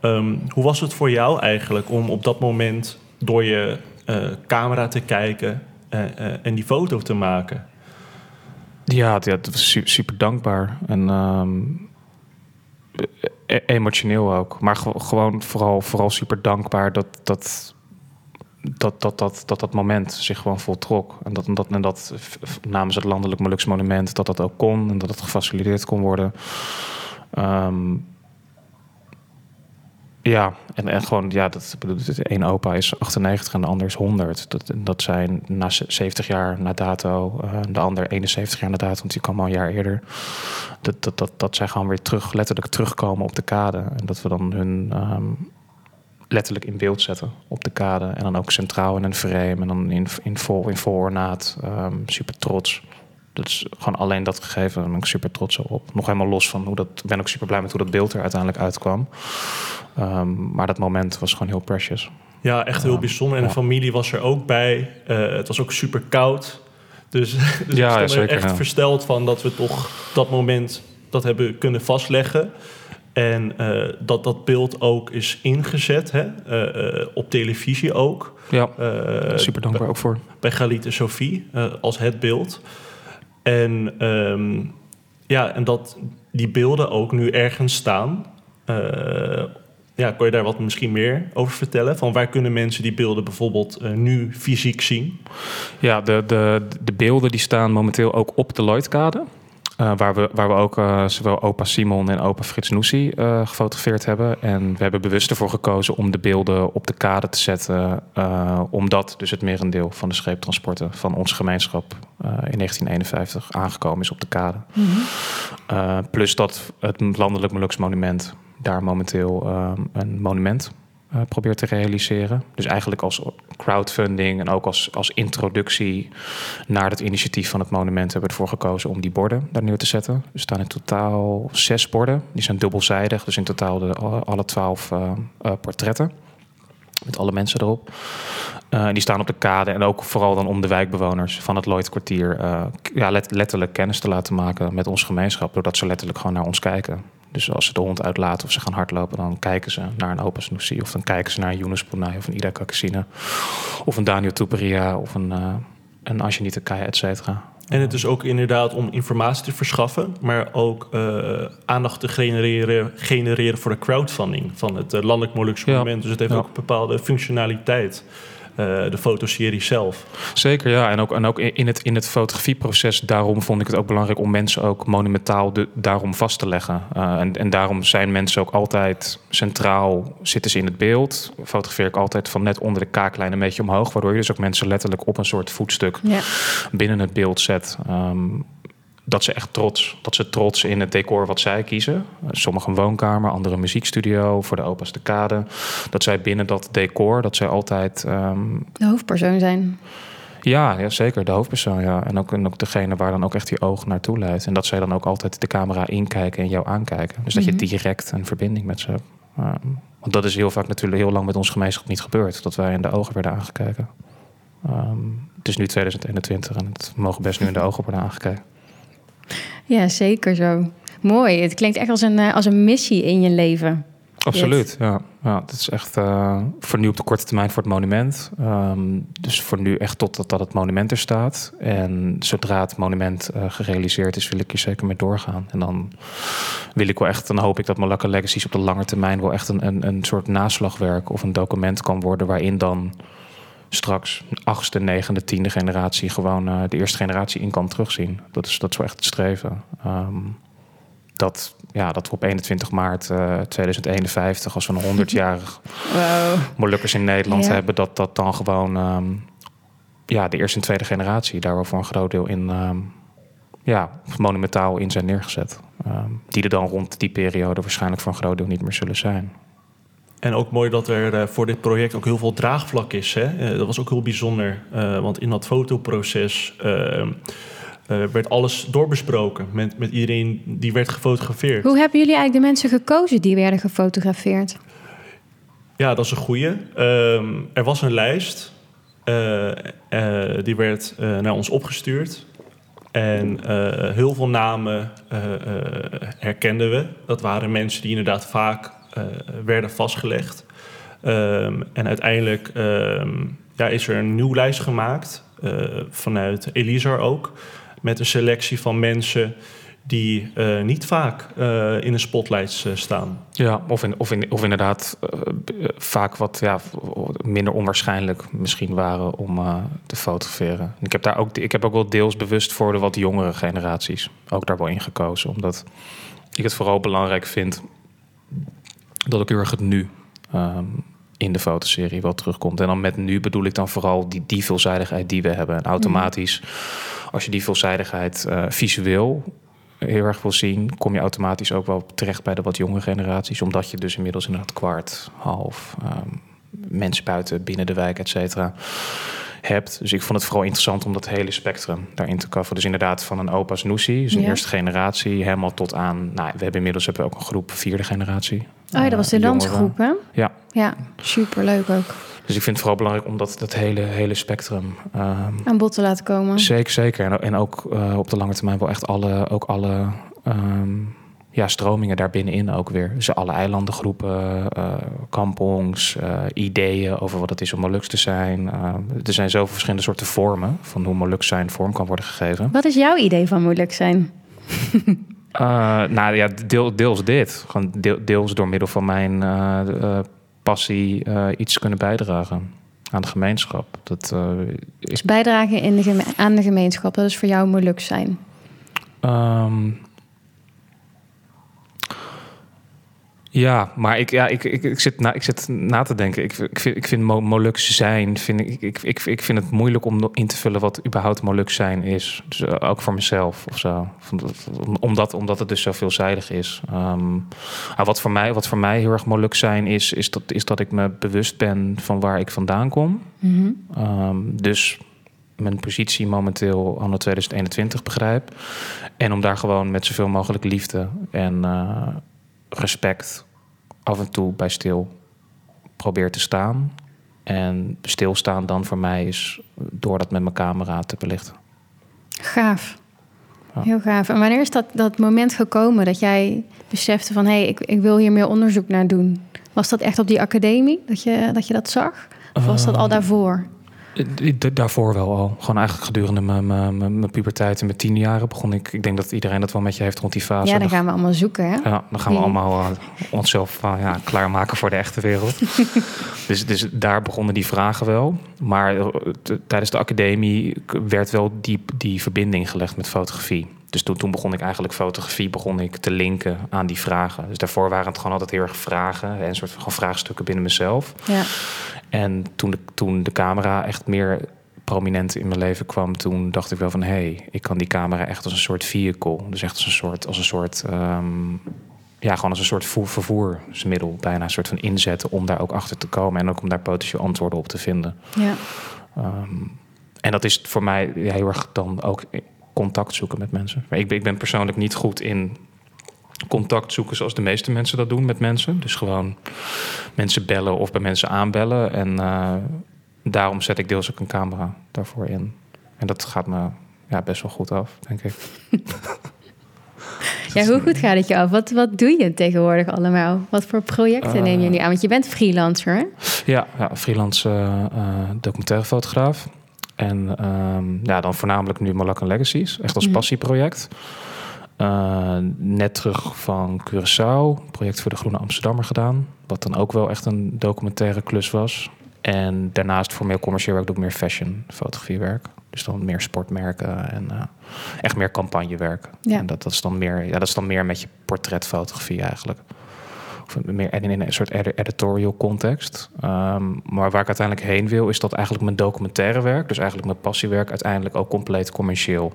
Um, hoe was het voor jou eigenlijk om op dat moment door je uh, camera te kijken uh, uh, en die foto te maken? Ja, dat was super, dankbaar en um, e emotioneel ook. Maar gewoon vooral, vooral super dankbaar dat dat, dat, dat, dat, dat dat moment zich gewoon voltrok. En dat, dat, en dat namens het Landelijk Molux Monument dat dat ook kon en dat het gefaciliteerd kon worden. Um, ja, en, en gewoon, ja, dat, één opa is 98 en de ander is 100. Dat, dat zijn na 70 jaar na dato, uh, de ander 71 jaar na dato, want die kwam al een jaar eerder. Dat, dat, dat, dat zij gewoon weer terug, letterlijk terugkomen op de kade. En dat we dan hun um, letterlijk in beeld zetten op de kade. En dan ook centraal in een frame en dan in, in, vol, in vol ornaat. Um, super trots. Dat is gewoon alleen dat gegeven. Daar ben ik super trots op. Nog helemaal los van hoe dat. Ik ben ook super blij met hoe dat beeld er uiteindelijk uitkwam. Um, maar dat moment was gewoon heel precious. Ja, echt heel um, bijzonder. En ja. de familie was er ook bij. Uh, het was ook super koud. Dus, dus ja, ik ja, zeker, echt ja. versteld van dat we toch dat moment dat hebben kunnen vastleggen. En uh, dat dat beeld ook is ingezet hè? Uh, op televisie ook. Ja, super dankbaar bij, ook voor. Bij Galit en Sophie als het beeld. En um, ja, en dat die beelden ook nu ergens staan. Ja, kon je daar wat misschien meer over vertellen? Van waar kunnen mensen die beelden bijvoorbeeld nu fysiek zien? Ja, de, de, de beelden die staan momenteel ook op de Lloydkade. Uh, waar, we, waar we ook uh, zowel opa Simon en opa Frits Noesie uh, gefotografeerd hebben. En we hebben bewust ervoor gekozen om de beelden op de kade te zetten. omdat dus het merendeel van de scheeptransporten van onze gemeenschap in 1951 aangekomen is op de kade. Mm -hmm. plus dat het Landelijk Molux Monument daar momenteel een monument uh, probeert te realiseren. Dus eigenlijk als crowdfunding en ook als, als introductie naar het initiatief van het monument hebben we ervoor gekozen om die borden daar neer te zetten. Er staan in totaal zes borden. Die zijn dubbelzijdig, dus in totaal de, alle twaalf uh, uh, portretten. Met alle mensen erop. Die staan op de kade en ook vooral dan om de wijkbewoners van het Lloydkwartier ja, let, letterlijk kennis te laten maken met onze gemeenschap. Doordat ze letterlijk gewoon naar ons kijken. Dus als ze de hond uitlaten of ze gaan hardlopen, dan kijken ze naar een Opa Snoesie. Of dan kijken ze naar een Yunus Bonai of een Ida Kakasine. Of een Daniel Tuperia of een, uh, een Anjanita Kaya, et cetera. En het is ook inderdaad om informatie te verschaffen, maar ook uh, aandacht te genereren, genereren voor de crowdfunding van het uh, Landelijk Molux Monument. Ja. Dus het heeft ja. ook een bepaalde functionaliteit. Eh, de fotoserie zelf. Zeker, ja. En ook, en ook in, het, in het fotografieproces, daarom vond ik het ook belangrijk om mensen ook monumentaal de, daarom vast te leggen. Uh, en, en daarom zijn mensen ook altijd centraal, zitten ze in het beeld. Fotografeer ik altijd van net onder de kaaklijn een beetje omhoog, waardoor je dus ook mensen letterlijk op een soort voetstuk Ja. binnen het beeld zet. Ehm, dat ze echt trots, dat ze trots in het decor wat zij kiezen. Sommigen een woonkamer, andere een muziekstudio, voor de opa's de kade. Dat zij binnen dat decor, dat zij altijd ehm, De hoofdpersoon zijn. ja, ja, zeker. De hoofdpersoon, ja. En ook, en ook degene waar dan ook echt je oog naartoe leidt. En dat zij dan ook altijd de camera inkijken en jou aankijken. Dus dat Mhm. je direct een verbinding met ze hebt. Ehm, want dat is heel vaak natuurlijk heel lang met ons gemeenschap niet gebeurd. Dat wij in de ogen werden aangekeken. Ehm, het is nu 2021 en het mogen best nu in de ogen worden aangekeken. Ja, zeker zo. Mooi. Het klinkt echt als een, eh, als een missie in je leven. Absoluut, ja. ja. Het is echt eh, voor nu op de korte termijn voor het monument. Ehm, dus voor nu echt totdat dat het monument er staat. En zodra het monument eh, gerealiseerd is, wil ik hier zeker mee doorgaan. En dan wil ik wel echt, dan hoop ik dat Malacca Legacies op de lange termijn wel echt een, een, een soort naslagwerk of een document kan worden waarin dan straks achtste, negende, tiende generatie gewoon eh, de eerste generatie in kan terugzien. Dat is, dat is wel echt het streven. Ehm, dat, ja, dat we op 21 maart eh, 2051, als we een 100-jarig Wow. Molukkers in Nederland hebben, dat dat dan gewoon ehm, ja, de eerste en tweede generatie daar wel voor een groot deel in ehm, ja, monumentaal in zijn neergezet. Die er dan rond die periode waarschijnlijk voor een groot deel niet meer zullen zijn. En ook mooi dat er eh, voor dit project ook heel veel draagvlak is. Hè? Eh, dat was ook heel bijzonder, eh, want in dat fotoproces werd alles doorbesproken met, met iedereen die werd gefotografeerd. Hoe hebben jullie eigenlijk de mensen gekozen die werden gefotografeerd? Ja, dat is een goeie. Ehm, er was een lijst, die werd naar ons opgestuurd. En heel veel namen herkenden we. Dat waren mensen die inderdaad vaak werden vastgelegd. Ehm, en uiteindelijk ehm, ja, is er een nieuw lijst gemaakt, eh, vanuit Elizar ook, met een selectie van mensen die eh, niet vaak eh, in de spotlights eh, staan. Ja, of, in, of, in, of inderdaad eh, eh, vaak wat ja, minder onwaarschijnlijk misschien waren om eh, te fotograferen. Ik heb, daar ook, ik heb ook wel deels bewust voor de wat jongere generaties ook daar wel in gekozen. Omdat ik het vooral belangrijk vind dat ik heel erg het nu ehm, in de fotoserie wel terugkomt. En dan met nu bedoel ik dan vooral die, die veelzijdigheid die we hebben. En automatisch, als je die veelzijdigheid eh, visueel heel erg wil zien, kom je automatisch ook wel terecht bij de wat jongere generaties. Omdat je dus inmiddels inderdaad kwart, half, ehm, mensen buiten, binnen de wijk, et cetera, hebt. Dus ik vond het vooral interessant om dat hele spectrum daarin te coveren. Dus inderdaad van een opa's Noesie, dus een Ja. eerste generatie, helemaal tot aan... Nou, we hebben inmiddels hebben we ook een groep vierde generatie. Oh, ja, dat was de Eh, dansgroep, hè? Ja. Ja, superleuk ook. Dus ik vind het vooral belangrijk om dat, dat hele, hele spectrum... ehm, Aan bod te laten komen. Zeker, zeker. En, en ook eh, op de lange termijn wel echt alle, ook alle ehm, ja, stromingen daarbinnenin ook weer. Dus alle eilandengroepen, eh kampongs, ideeën over wat het is om Molux te zijn. Eh, er zijn zoveel verschillende soorten vormen van hoe Molux zijn vorm kan worden gegeven. Wat is jouw idee van moeilijk zijn? Eh, nou ja, deel, deels dit. Gewoon deel, deels door middel van mijn eh, eh, passie iets kunnen bijdragen aan de gemeenschap. Dat is Dus bijdragen in de aan de gemeenschap, dat is voor jou moeilijk zijn. Ehm, ja, maar ik, ja, ik, ik, ik, zit na, ik zit na te denken. Ik, ik vind, ik vind Mo- Molux zijn, vind ik, ik, ik, ik vind het moeilijk om in te vullen wat überhaupt Molux zijn is. Dus eh, ook voor mezelf of zo. Om- Omdat, omdat het dus zo veelzijdig is. Maar wat, voor mij, wat voor mij heel erg Molux zijn is, is dat, is dat ik me bewust ben van waar ik vandaan kom. Mhm. Ehm, dus mijn positie momenteel anno 2021 begrijp. En om daar gewoon met zoveel mogelijk liefde en eh, respect af en toe bij stil probeer te staan. En stilstaan dan voor mij is door dat met mijn camera te belichten. Gaaf. Ja. Heel gaaf. En wanneer is dat, dat moment gekomen dat jij besefte van... hé, hey, ik, ik wil hier meer onderzoek naar doen? Was dat echt op die academie dat je dat, je dat zag? Of was dat al Ehm, daarvoor? Eh, Daarvoor wel al. Gewoon eigenlijk gedurende mijn- mijn mijn- puberteit en mijn tien jaren begon ik. Ik denk dat iedereen dat wel met je heeft rond die fase. Ja, dan gaan we allemaal zoeken, hè? Ja, dan gaan we allemaal eh, onszelf eh, ja, klaarmaken voor de echte wereld. dus, dus daar begonnen die vragen wel. Maar tijdens de academie werd wel die, die verbinding gelegd met fotografie. Dus toen, toen begon ik eigenlijk fotografie begon ik te linken aan die vragen. Dus daarvoor waren het gewoon altijd heel erg vragen. En een soort van vraagstukken binnen mezelf. Ja. En toen de, toen de camera echt meer prominent in mijn leven kwam, toen dacht ik wel van hé, hey, ik kan die camera echt als een soort vehicle. Dus echt als een soort, als een soort ehm, ja, gewoon als een soort voer, vervoersmiddel, bijna een soort van inzetten om daar ook achter te komen en ook om daar potentieel antwoorden op te vinden. ja. Ehm, en dat is voor mij heel erg dan ook contact zoeken met mensen. Maar ik ben, ik ben persoonlijk niet goed in contact zoeken zoals de meeste mensen dat doen met mensen. Dus gewoon mensen bellen of bij mensen aanbellen. En eh, daarom zet ik deels ook een camera daarvoor in. En dat gaat me ja, best wel goed af, denk ik. ja, hoe goed gaat het je af? Wat, wat doe je tegenwoordig allemaal? Wat voor projecten neem je nu aan? Want je bent freelancer, hè? Ja, ja freelance eh, eh, documentairefotograaf. En ehm, ja, dan voornamelijk nu Malak Legacies. Echt als Mhm. passieproject. Eh, net terug van Curaçao. Project voor de Groene Amsterdammer gedaan. Wat dan ook wel echt een documentaire klus was. En daarnaast voor meer commercieel werk doe ik meer fashion fotografiewerk. Dus dan meer sportmerken en eh, echt meer campagnewerk. Ja. En dat, dat, is dan meer, ja, dat is dan meer met je portretfotografie eigenlijk. Of meer in een soort edi- editorial context. Ehm, maar waar ik uiteindelijk heen wil, is dat eigenlijk mijn documentaire werk, dus eigenlijk mijn passiewerk, uiteindelijk ook compleet commercieel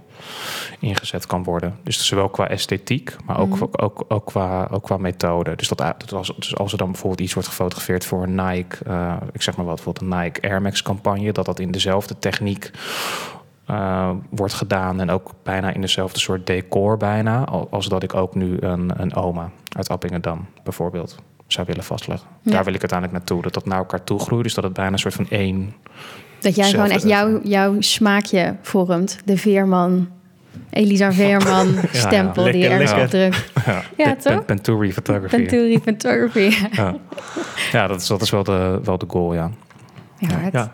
ingezet kan worden. Dus zowel qua esthetiek, maar ook, Mhm. ook, ook, qua, ook qua methode. Dus, dat, dat als, dus als er dan bijvoorbeeld iets wordt gefotografeerd voor een Nike, eh, ik zeg maar wat, bijvoorbeeld een Nike Air Max campagne, dat dat in dezelfde techniek eh, wordt gedaan en ook bijna in dezelfde soort decor bijna, al- als dat ik ook nu een, een oma uit Appingedam bijvoorbeeld zou willen vastleggen. Ja. Daar wil ik uiteindelijk naartoe, dat dat naar elkaar toe groeit, dus dat het bijna een soort van één... Dat jij gewoon echt jouw, jouw smaakje vormt. De Veerman, Elisa Veerman stempel die je Lekker, ergens op drukt. Ja, toch? Pen- Penturi Photography. Venturi Photography. Ja, ja dat, is, dat is wel de, wel de goal, ja. Ja,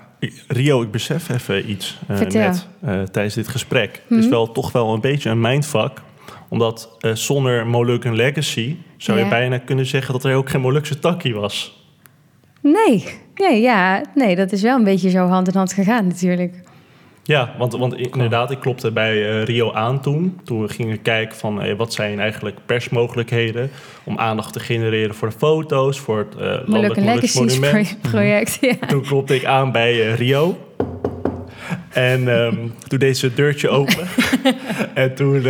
Rio, ik besef even iets eh, net eh, tijdens dit gesprek. Het is Mhm. wel toch wel een beetje een mindfuck. Omdat eh, zonder Molukken Legacy zou Ja. je bijna kunnen zeggen dat er ook geen Molukse takkie was. Nee, nee, ja, nee, dat is wel een beetje zo hand in hand gegaan natuurlijk. Ja, want, want inderdaad, ik klopte bij eh, Rio aan toen. Toen we gingen kijken van eh, wat zijn eigenlijk persmogelijkheden om aandacht te genereren voor de foto's, voor het eh landelijk Legacies monument. pro- project. Ja. Toen klopte ik aan bij Rio. En ehm, toen deed ze het deurtje open. en toen,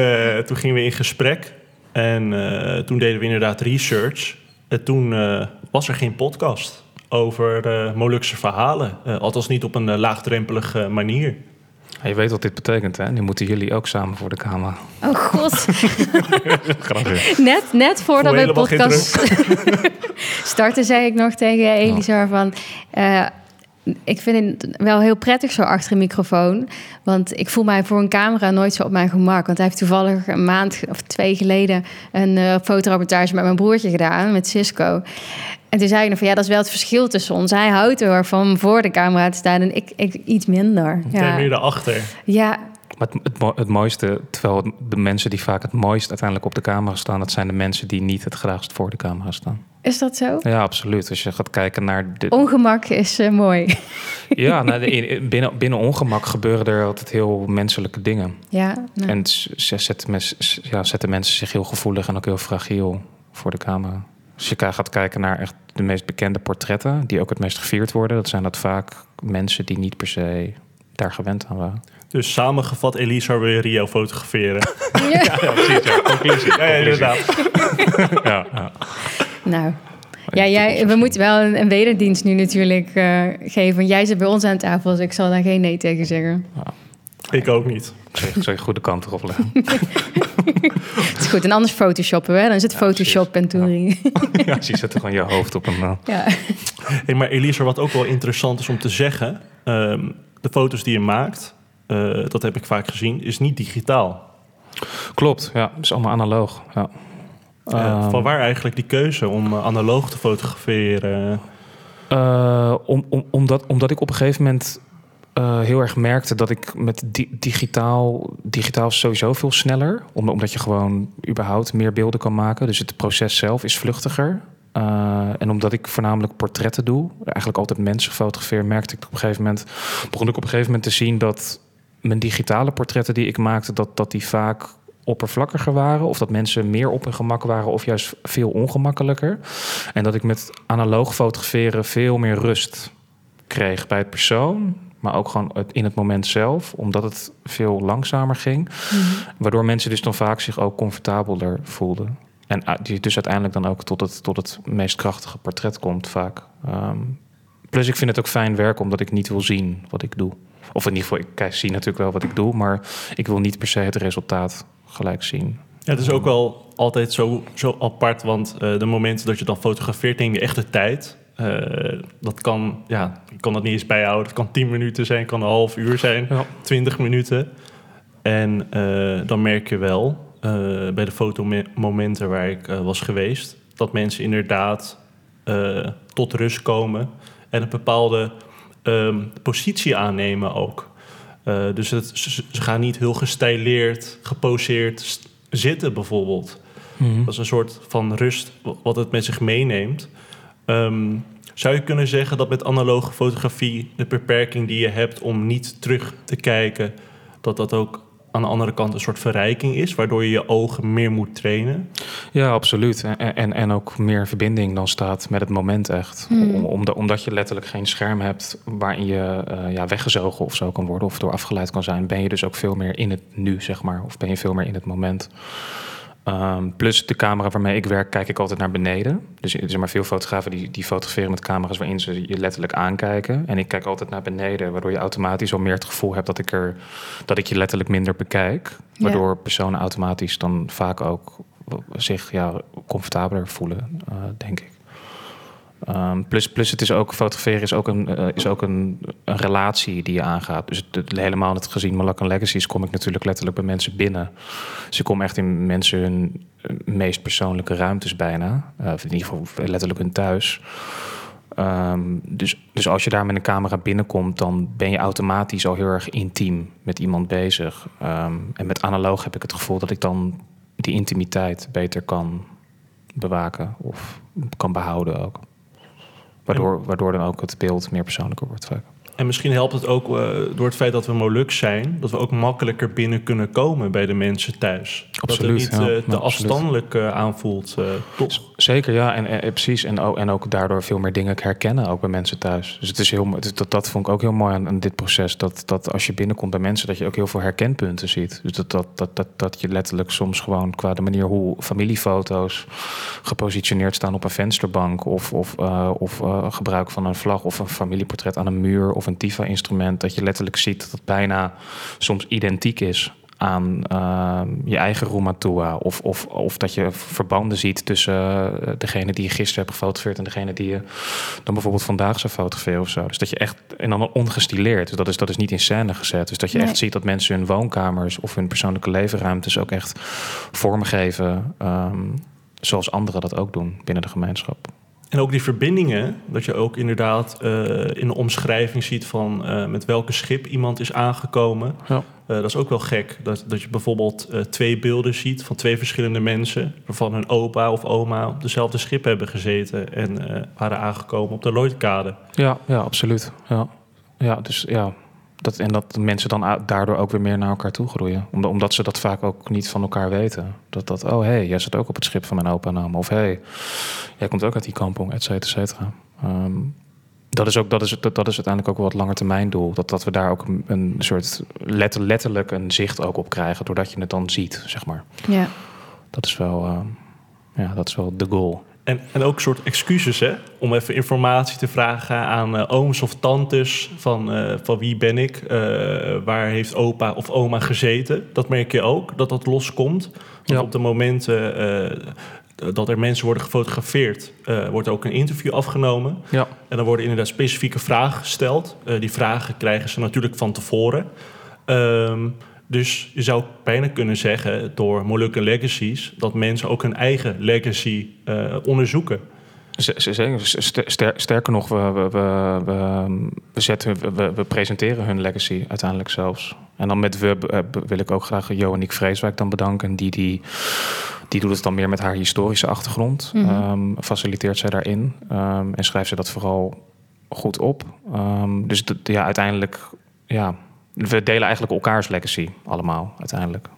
toen gingen we in gesprek. En toen deden we inderdaad research. En toen was er geen podcast over eh Molukse verhalen. Althans niet op een laagdrempelige manier. Je weet wat dit betekent, hè? Nu moeten jullie ook samen voor de camera. Oh god, net, net voordat we de podcast starten, zei ik nog tegen Elisa van... eh, ik vind het wel heel prettig zo achter een microfoon. Want ik voel mij voor een camera nooit zo op mijn gemak. Want hij heeft toevallig een maand of twee geleden... een eh fotoreportage met mijn broertje gedaan, met Cisco. En toen zei ik nog van ja, dat is wel het verschil tussen ons. Hij houdt er van voor de camera te staan en ik, ik iets minder. Ja. Meer daarachter. ja, Maar het, het, het mooiste, terwijl de mensen die vaak het mooist uiteindelijk op de camera staan, dat zijn de mensen die niet het graagst voor de camera staan. Is dat zo? Ja, absoluut. Als je gaat kijken naar de, Ongemak is eh, mooi. ja, nou, de- in- binnen, binnen ongemak gebeuren er altijd heel menselijke dingen. Ja, nou. En s- zetten, mes- ja, zetten mensen zich heel gevoelig en ook heel fragiel voor de camera. Als je gaat kijken naar echt de meest bekende portretten, die ook het meest gevierd worden, dat zijn dat vaak mensen die niet per se daar gewend aan waren. Dus samengevat, Elisa wil je Rio fotograferen. Ja. Ja, precies. Ja, conclusie. ja, ja, inderdaad. Ja, ja. Nou, ja, jij, we moeten wel een, een wederdienst nu natuurlijk eh, geven. Jij zit bij ons aan tafel, dus ik zal daar geen nee tegen zeggen. Ik ook niet. Ik zou je- ik je goede kant erop leggen. Het is goed, en anders photoshoppen we. Dan is het Ja, Photoshop en Touri. Ja, dus je zet er gewoon je hoofd op een... eh, Ja. Hey, maar Elisa, wat ook wel interessant is om te zeggen... ehm, de foto's die je maakt, eh, dat heb ik vaak gezien, is niet digitaal. Klopt, ja. Het is allemaal analoog. Ja. Eh, Ehm, van waar eigenlijk die keuze om eh, analoog te fotograferen? Eh, om, om, omdat, omdat ik op een gegeven moment eh, heel erg merkte dat ik met di- digitaal, digitaal is sowieso veel sneller, om- omdat je gewoon überhaupt meer beelden kan maken. Dus het proces zelf is vluchtiger. En omdat ik voornamelijk portretten doe, eigenlijk altijd mensen fotografeer, merkte ik op een gegeven moment, begon ik op een gegeven moment te zien dat mijn digitale portretten die ik maakte, dat, dat die vaak oppervlakkiger waren. Of dat mensen meer op hun gemak waren of juist veel ongemakkelijker. En dat ik met analoog fotograferen veel meer rust kreeg bij het persoon. Maar ook gewoon in het moment zelf, omdat het veel langzamer ging. Waardoor mensen dus dan vaak zich ook comfortabeler voelden. En uh, die dus uiteindelijk dan ook tot het, tot het meest krachtige portret komt vaak. Ehm, plus ik vind het ook fijn werken omdat ik niet wil zien wat ik doe. Of in ieder geval, ik zie natuurlijk wel wat ik doe, maar ik wil niet per se het resultaat gelijk zien. Ja, het is ook wel altijd zo, zo apart, want eh, de momenten dat je dan fotografeert in de echte tijd, eh, dat kan, ja, ik kan dat niet eens bijhouden. Het kan 10 minuten zijn, kan een half uur zijn, Ja. 20 minuten. En eh, dan merk je wel bij de fotomomenten waar ik was geweest, dat mensen inderdaad tot rust komen en een bepaalde ehm, positie aannemen ook. Eh, dus het, ze, ze gaan niet heel gestileerd, geposeerd zitten bijvoorbeeld. Dat is een soort van rust wat het met zich meeneemt. Ehm, zou je kunnen zeggen dat met analoge fotografie de beperking die je hebt om niet terug te kijken, dat dat ook aan de andere kant een soort verrijking is, waardoor je je ogen meer moet trainen? Ja, absoluut. En, en, en ook meer verbinding dan staat met het moment echt. Om, omdat, omdat je letterlijk geen scherm hebt waarin je eh, ja, weggezogen of zo kan worden of door afgeleid kan zijn, ben je dus ook veel meer in het nu, zeg maar. Of ben je veel meer in het moment. Ehm, plus de camera waarmee ik werk, kijk ik altijd naar beneden. Dus er zijn maar veel fotografen die, die fotograferen met camera's waarin ze je letterlijk aankijken. En ik kijk altijd naar beneden, waardoor je automatisch al meer het gevoel hebt dat ik, er, dat ik je letterlijk minder bekijk. Ja. Waardoor personen automatisch dan vaak ook zich ja, comfortabeler voelen, eh, denk ik. Ehm, plus, plus het is ook, fotograferen is ook, een, eh, is ook een, een relatie die je aangaat. Dus het, het- helemaal het gezien Malak Legacies kom ik natuurlijk letterlijk bij mensen binnen. Dus ik kom echt in mensen hun meest persoonlijke ruimtes bijna. Eh, of in ieder geval letterlijk hun thuis. Ehm, dus, dus als je daar met een camera binnenkomt, dan ben je automatisch al heel erg intiem met iemand bezig. Ehm, en met analoog heb ik het gevoel dat ik dan die intimiteit beter kan bewaken of kan behouden ook. Waardoor, waardoor dan ook het beeld meer persoonlijker wordt vaak. En misschien helpt het ook eh, door het feit dat we Molux zijn, dat we ook makkelijker binnen kunnen komen bij de mensen thuis. Absoluut, dat het niet ja. eh, te absoluut. afstandelijk eh, aanvoelt? Zeker, ja, en, precies. En, en ook daardoor veel meer dingen herkennen, ook bij mensen thuis. Dus het is heel, dat, dat vond ik ook heel mooi aan, aan dit proces. Dat, dat als je binnenkomt bij mensen, dat je ook heel veel herkenpunten ziet. Dus dat, dat, dat, dat, dat je letterlijk soms gewoon qua de manier hoe familiefoto's gepositioneerd staan op een vensterbank. Of, of, eh, of eh, gebruik van een vlag of een familieportret aan een muur of een TIFA-instrument. Dat je letterlijk ziet dat het bijna soms identiek is aan eh, je eigen Rumatua. Of, of, of dat je verbanden ziet tussen eh, degene die je gisteren hebt gefotografeerd en degene die je dan bijvoorbeeld vandaag zou fotograferen of zo. Dus dat je echt, en dan ongestileerd, dus dat is, dat is niet in scène gezet. Dus dat je Nee. echt ziet dat mensen hun woonkamers of hun persoonlijke levenruimtes ook echt vormgeven. ehm, zoals anderen dat ook doen binnen de gemeenschap. En ook die verbindingen, dat je ook inderdaad eh, in de omschrijving ziet van eh, met welke schip iemand is aangekomen. Ja. Eh, dat is ook wel gek, dat, dat je bijvoorbeeld twee beelden ziet van twee verschillende mensen, waarvan hun opa of oma op dezelfde schip hebben gezeten en waren aangekomen op de Lloydkade. Ja, ja, absoluut. Ja, ja dus ja. Dat, en dat mensen dan daardoor ook weer meer naar elkaar toe groeien. Omdat, omdat ze dat vaak ook niet van elkaar weten. Dat, dat oh hé, hey, jij zit ook op het schip van mijn opa en oma. Of hé, hey, jij komt ook uit die kampong, et cetera, et cetera. Ehm, dat is, ook, dat, is, dat, dat is uiteindelijk ook wel het lange termijn doel. Dat, dat we daar ook een, een soort letter, letterlijk een zicht ook op krijgen. Doordat je het dan ziet, zeg maar. Ja. Dat is wel, ehm, ja, dat is wel de goal. En, en ook een soort excuses, hè? Om even informatie te vragen aan eh, ooms of tantes. Van, eh, van wie ben ik? Eh, waar heeft opa of oma gezeten? Dat merk je ook, dat dat loskomt. Want Ja. op de momenten dat er mensen worden gefotografeerd... wordt ook een interview afgenomen. Ja, En dan worden inderdaad specifieke vragen gesteld. Die vragen krijgen ze natuurlijk van tevoren. Ehm, dus je zou bijna kunnen zeggen door Molukken Legacies... dat mensen ook hun eigen legacy eh, onderzoeken. Sterker nog, we, we, we, we, zetten, we, we presenteren hun legacy uiteindelijk zelfs. En dan met we eh, wil ik ook graag Joaniek Vreeswijk dan bedanken. Die, die, die doet het dan meer met haar historische achtergrond. Mhm. Ehm, faciliteert zij daarin. Ehm, en schrijft ze dat vooral goed op. Ehm, dus ja, uiteindelijk, ja, we delen eigenlijk elkaars legacy allemaal uiteindelijk.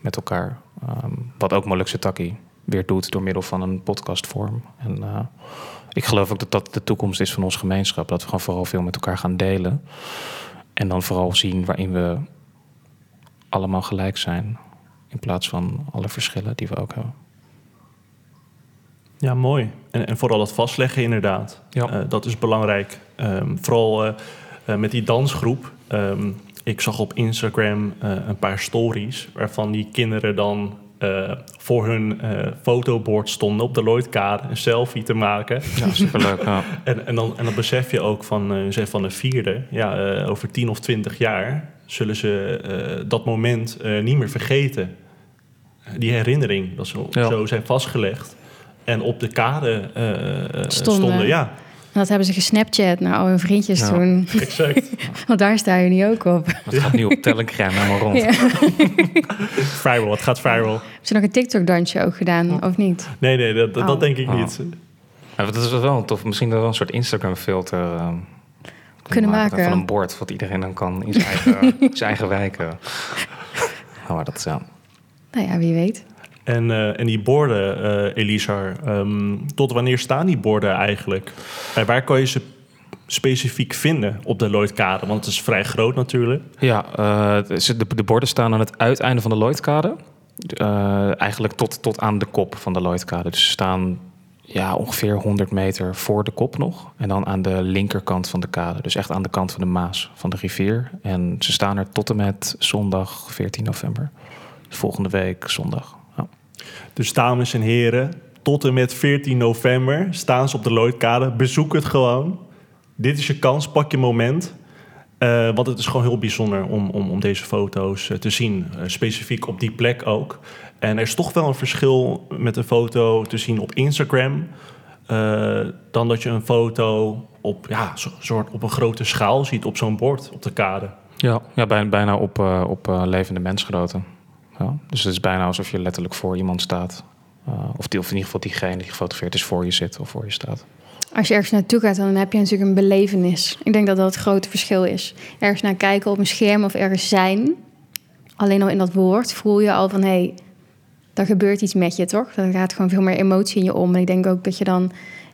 Met elkaar. Ehm, wat ook Molukse Taki weer doet door middel van een podcastvorm. En eh, ik geloof ook dat dat de toekomst is van onze gemeenschap. Dat we gewoon vooral veel met elkaar gaan delen. En dan vooral zien waarin we allemaal gelijk zijn. In plaats van alle verschillen die we ook hebben. Ja, mooi. En, en vooral dat vastleggen inderdaad. Ja. Eh, dat is belangrijk. Ehm, vooral eh, met die dansgroep. Ehm, ik zag op Instagram eh, een paar stories... waarvan die kinderen dan eh, voor hun eh fotobord stonden... op de Lloydkade een selfie te maken. Ja, superleuk. ja. En, en, dan, en dan besef je ook van, eh zeg van de vierde... ja, eh, over tien of twintig jaar zullen ze eh, dat moment eh, niet meer vergeten. Die herinnering, dat zo, Ja. zo zijn vastgelegd. En op de kade Stonden. stonden. Ja, dat hebben ze gesnapchat naar al hun vriendjes Ja. toen. exact. Want daar sta je nu ook op. Dat gaat nu op Telegram helemaal rond. Ja. viral, het gaat viral. Heb je nog een TikTok-dansje ook gedaan, of niet? Nee, nee, dat, dat, Oh. dat denk ik Oh. niet. Ja, dat is wel tof. Misschien wel een soort Instagram-filter ehm, Kunnen maken. Van een bord wat iedereen dan kan in zijn eigen, zijn eigen wijk. eh. Nou, maar dat is ja. Nou ja, wie weet. En, eh, en die borden, eh Elisar, ehm, tot wanneer staan die borden eigenlijk? En waar kan je ze specifiek vinden op de Lloydkade? Want het is vrij groot natuurlijk. Ja, eh, de, de borden staan aan het uiteinde van de Lloydkade. Eigenlijk tot, tot aan de kop van de Lloydkade. Dus ze staan ja, ongeveer 100 meter voor de kop nog. En dan aan de linkerkant van de kade. Dus echt aan de kant van de Maas, van de rivier. En ze staan er tot en met zondag 14 november. Volgende week zondag. Dus dames en heren, tot en met 14 november staan ze op de Lloydkade. Bezoek het gewoon. Dit is je kans, pak je moment. Eh, want het is gewoon heel bijzonder om, om, om deze foto's eh, te zien. Eh, specifiek op die plek ook. En er is toch wel een verschil met een foto te zien op Instagram... dan dat je een foto op, ja, soort op een grote schaal ziet op zo'n bord op de kade. Ja, ja bijna, bijna op, op levende mensgrootte. Ja, dus het is bijna alsof je letterlijk voor iemand staat. Eh, of, die, of in ieder geval diegene die gefotografeerd is voor je zit of voor je staat. Als je ergens naartoe gaat, dan heb je natuurlijk een belevenis. Ik denk dat dat het grote verschil is. Ergens naar kijken op een scherm of ergens zijn. Alleen al in dat woord voel je al van... hé, hey, er gebeurt iets met je, toch? Er gaat gewoon veel meer emotie in je om. En ik denk ook dat je dan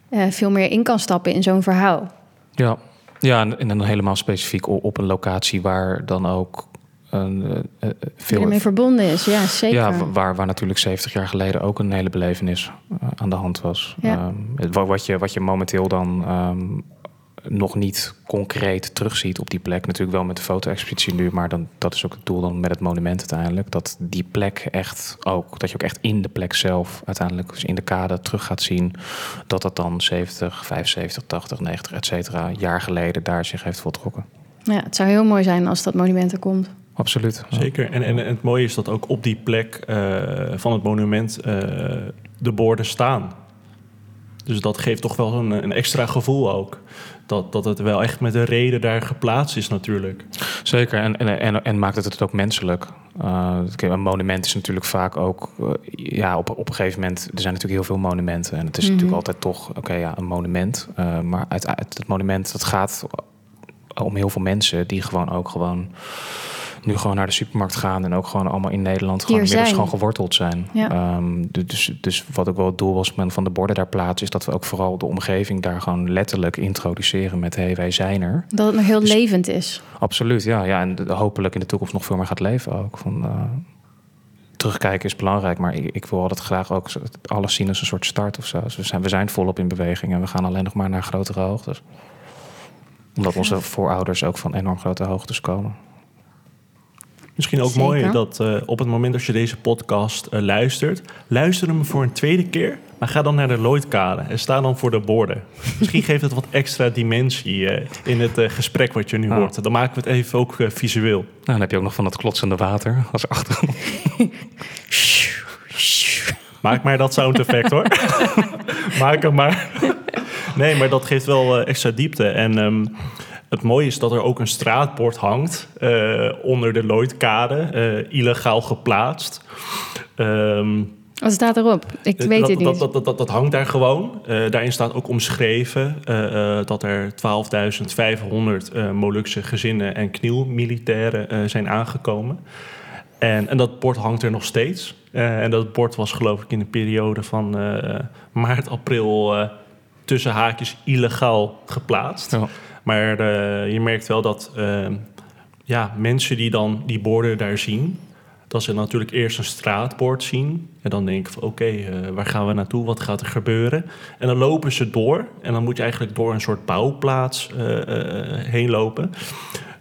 eh, veel meer in kan stappen in zo'n verhaal. Ja, ja en, en dan helemaal specifiek op een locatie waar dan ook een, eh, eh, veel... ermee verbonden is, ja, zeker. Ja, wa- waar, waar natuurlijk 70 jaar geleden ook een hele belevenis eh, aan de hand was. Ja. Ehm, wat, je, wat je momenteel dan ehm, nog niet concreet terugziet op die plek. Natuurlijk wel met de foto-expeditie nu, maar dan, dat is ook het doel dan met het monument uiteindelijk. Dat die plek echt ook, dat je ook echt in de plek zelf uiteindelijk dus in de kade terug gaat zien. Dat dat dan 70, 75, 80, 90, et cetera, jaar geleden daar zich heeft voltrokken. Ja, het zou heel mooi zijn als dat monument er komt. Absoluut. Ja. Zeker. En, en, en het mooie is dat ook op die plek eh, van het monument eh, de borden staan. Dus dat geeft toch wel een, een extra gevoel ook. Dat, dat het wel echt met een reden daar geplaatst is natuurlijk. Zeker, en, en, en, en maakt het het ook menselijk. Uh, kijk, een monument is natuurlijk vaak ook... uh, ja, op, op een gegeven moment... Er zijn natuurlijk heel veel monumenten. En het is Mhm. natuurlijk altijd toch... Oké, ja, een monument. Uh, maar uit, uit het monument, dat gaat om heel veel mensen... die gewoon ook gewoon... nu gewoon naar de supermarkt gaan... en ook gewoon allemaal in Nederland... gewoon inmiddels gewoon geworteld zijn. Ja. Um, dus, dus wat ook wel het doel was van de borden daar plaatsen... is dat we ook vooral de omgeving daar gewoon letterlijk introduceren... met hé, hey, wij zijn er. Dat het nog heel dus, levend is. Absoluut, ja. ja en hopelijk in de toekomst nog veel meer gaat leven ook. Van, uh, terugkijken is belangrijk, maar ik, ik, wil altijd graag ook alles zien als een soort start of zo. Dus we zijn, we zijn volop in beweging en we gaan alleen nog maar naar grotere hoogtes. Omdat onze voorouders ook van enorm grote hoogtes komen. Misschien ook Zeker. mooi dat uh, op het moment dat je deze podcast uh, luistert, luister hem voor een tweede keer, maar ga dan naar de Lloydkade en sta dan voor de borden. Misschien geeft het wat extra dimensie uh, in het gesprek wat je nu Ah. hoort. Dan maken we het even ook visueel. Nou, dan heb je ook nog van dat klotsende water als achtergrond. Maak maar dat sound effect hoor. Maak hem maar. nee, maar dat geeft wel eh, extra diepte. En ehm, het mooie is dat er ook een straatbord hangt eh, onder de Lloydkade, eh, illegaal geplaatst. Ehm, Wat staat erop? Ik eh, weet dat, het niet. Dat, dat, dat, dat, dat hangt daar gewoon. Eh, daarin staat ook omschreven eh, eh, dat er 12.500 eh Molukse gezinnen en knielmilitairen eh, zijn aangekomen. En, en dat bord hangt er nog steeds. Eh, en dat bord was geloof ik in de periode van eh, maart, april eh, tussen haakjes illegaal geplaatst. Ja. Maar eh, je merkt wel dat eh, ja, mensen die dan die borden daar zien, dat ze natuurlijk eerst een straatbord zien. En dan denken van oké, eh, waar gaan we naartoe? Wat gaat er gebeuren? En dan lopen ze door. En dan moet je eigenlijk door een soort bouwplaats eh, heen lopen.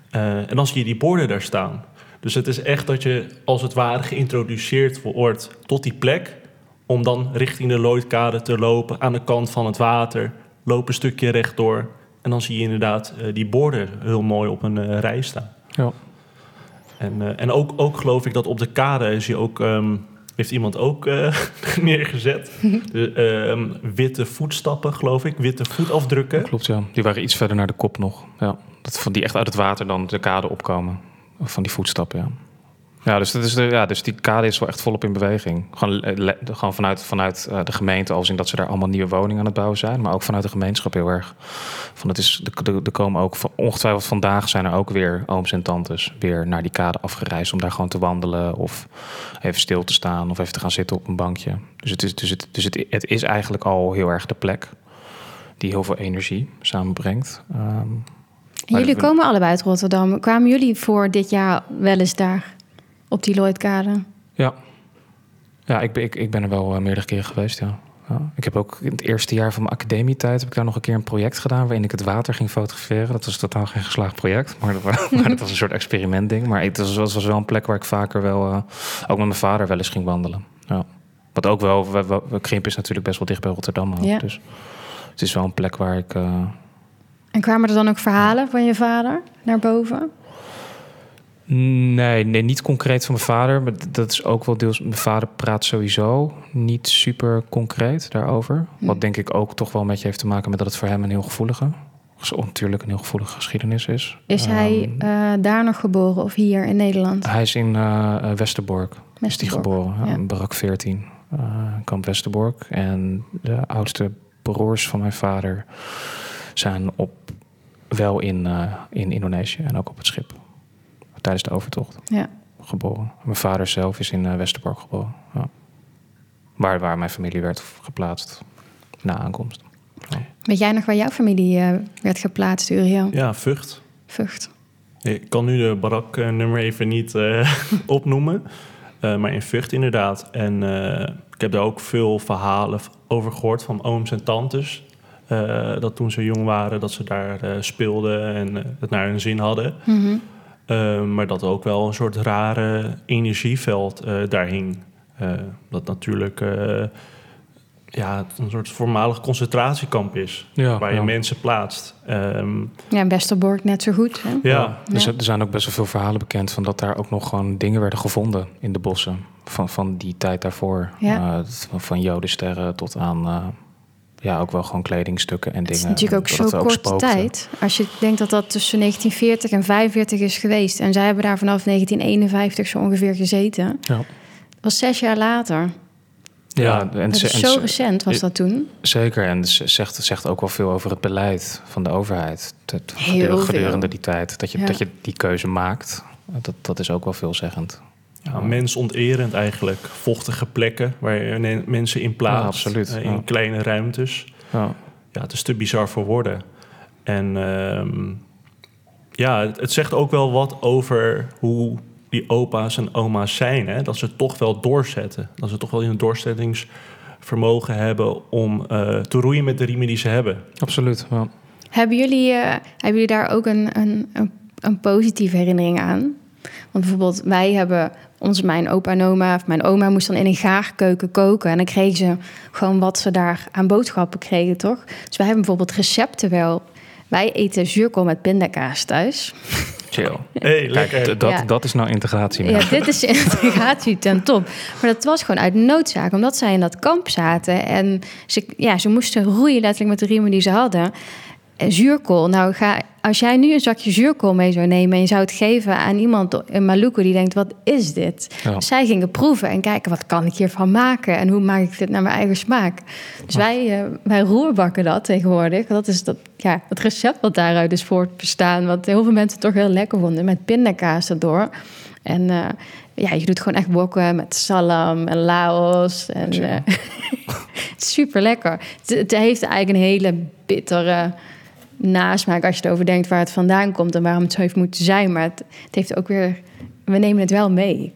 En dan zie je die borden daar staan. Dus het is echt dat je als het ware geïntroduceerd wordt tot die plek. Om dan richting de Lloydkade te lopen aan de kant van het water. Loop een stukje rechtdoor. En dan zie je inderdaad eh, die borden heel mooi op een eh, rij staan. Ja. En, eh, en ook, ook geloof ik dat op de kade is je ook, ehm, heeft iemand ook eh, neergezet. De, ehm, witte voetstappen, geloof ik. Witte voetafdrukken. Klopt, ja. Die waren iets verder naar de kop nog. Ja. Dat van die echt uit het water dan de kade opkomen. Van die voetstappen, ja. Ja, dus, dat is de, ja, dus die kade is wel echt volop in beweging. Gewoon, le- gewoon vanuit, vanuit eh, de gemeente, als in dat ze daar allemaal nieuwe woningen aan het bouwen zijn. Maar ook vanuit de gemeenschap heel erg. Van het is, er er komen ook, ongetwijfeld vandaag zijn er ook weer ooms en tantes weer naar die kade afgereisd. Om daar gewoon te wandelen of even stil te staan of even te gaan zitten op een bankje. Dus het is, dus het, dus het, het is eigenlijk al heel erg de plek die heel veel energie samenbrengt. Maar jullie komen allebei uit Rotterdam. Kwamen jullie voor dit jaar wel eens daar? Op die Lloydkade? Ja, ja ik, ben, ik, ik ben er wel eh, meerdere keren geweest, ja. ja. Ik heb ook in het eerste jaar van mijn academietijd... heb ik daar nog een keer een project gedaan... waarin ik het water ging fotograferen. Dat was totaal geen geslaagd project, maar dat, wa- maar dat was een soort experimentding. Maar het was, was wel een plek waar ik vaker wel... eh, ook met mijn vader wel eens ging wandelen. Ja. Wat ook wel... we- we- we- Krimp is natuurlijk best wel dicht bij Rotterdam. ook. Ja. Dus het is wel een plek waar ik... eh, En kwamen er dan ook verhalen van je vader naar boven? Nee, nee, niet concreet van mijn vader. Maar dat is ook wel deels. Mijn vader praat sowieso niet super concreet daarover. Hm. Wat denk ik ook toch wel met je heeft te maken met dat het voor hem een heel gevoelige. Natuurlijk een heel gevoelige geschiedenis is. Is hij Ehm, eh, daar nog geboren of hier in Nederland? hij is in eh, Westerbork. Is die Westerbork, geboren, ja, in barak 14. eh, kamp Westerbork. En de oudste broers van mijn vader zijn op, wel in, in Indonesië en ook op het schip. Tijdens de overtocht Ja. geboren. Mijn vader zelf is in eh, Westerbork geboren. Ja. Waar, waar mijn familie werd geplaatst na aankomst. Weet jij nog waar jouw familie eh, werd geplaatst, Uriel? Ja, Vught. Vught. Ik kan nu de barak-nummer even niet eh, opnoemen. Eh, maar in Vught inderdaad. En eh, ik heb daar ook veel verhalen over gehoord van ooms en tantes. Eh, dat toen ze jong waren, dat ze daar eh, speelden en eh, het naar hun zin hadden. Mhm. Eh, maar dat er ook wel een soort rare energieveld eh, daar hing. Eh, dat natuurlijk eh, ja, een soort voormalig concentratiekamp is. Ja, waar je ja. mensen plaatst. Ehm, Ja, in Westerbork net zo goed. Hè? ja, Er, zijn, Ja. er zijn ook best wel veel verhalen bekend van dat daar ook nog gewoon dingen werden gevonden in de bossen. Van, van die tijd daarvoor. Eh, van, van jodensterren tot aan eh, ja, ook wel gewoon kledingstukken en Het is dingen. natuurlijk ook zo het korte spookte. tijd. Als je denkt dat dat tussen 1940 en 45 is geweest. En zij hebben daar vanaf 1951 zo ongeveer gezeten. Ja, Dat was zes jaar later. ja, en, Dat ze- is en zo recent was dat toen. Zeker, en ze zegt, zegt ook wel veel over het beleid van de overheid. Heel gedurende, die tijd. Dat je, Ja. dat je die keuze maakt, dat, dat is ook wel veelzeggend. Ja, mensonterend eigenlijk. Vochtige plekken waar mensen in plaatst. Ja, absoluut, eh, in ja. kleine ruimtes. Ja. Ja, het is te bizar voor woorden. En ehm, ja, het, het zegt ook wel wat over hoe die opa's en oma's zijn. Hè? Dat ze toch wel doorzetten. Dat ze toch wel een doorzettingsvermogen hebben om eh, te roeien met de riemen die ze hebben. Absoluut, ja. Hebben jullie, eh, hebben jullie daar ook een, een, een, een positieve herinnering aan? Want bijvoorbeeld, wij hebben onze, mijn opa en oma, of mijn oma moest dan in een gaarkeuken koken. En dan kregen ze gewoon wat ze daar aan boodschappen kregen, toch? Dus wij hebben bijvoorbeeld recepten wel Wij eten zuurkool met pindakaas thuis. Chill. Hey, lekker. dat, Ja. dat is nou integratie. Ja, dit is integratie ten top. Maar dat was gewoon uit noodzaak, omdat zij in dat kamp zaten. En ze, ja, ze moesten roeien letterlijk met de riemen die ze hadden. En zuurkool, nou ga, als jij nu een zakje zuurkool mee zou nemen... en je zou het geven aan iemand in Maluku die denkt, wat is dit? Ja. Zij gingen proeven en kijken, wat kan ik hiervan maken? En hoe maak ik dit naar mijn eigen smaak? Dus wij, eh, wij roerbakken dat tegenwoordig. Dat is dat, ja, het recept wat daaruit is voortbestaan... wat heel veel mensen toch heel lekker vonden, met pindakaas erdoor... En eh, ja, je doet gewoon echt wokken met salam en laos. En, eh, super lekker. Het, het heeft eigenlijk een hele bittere nasmaak als je erover denkt waar het vandaan komt en waarom het zo heeft moeten zijn. Maar het, het heeft ook weer. We nemen het wel mee.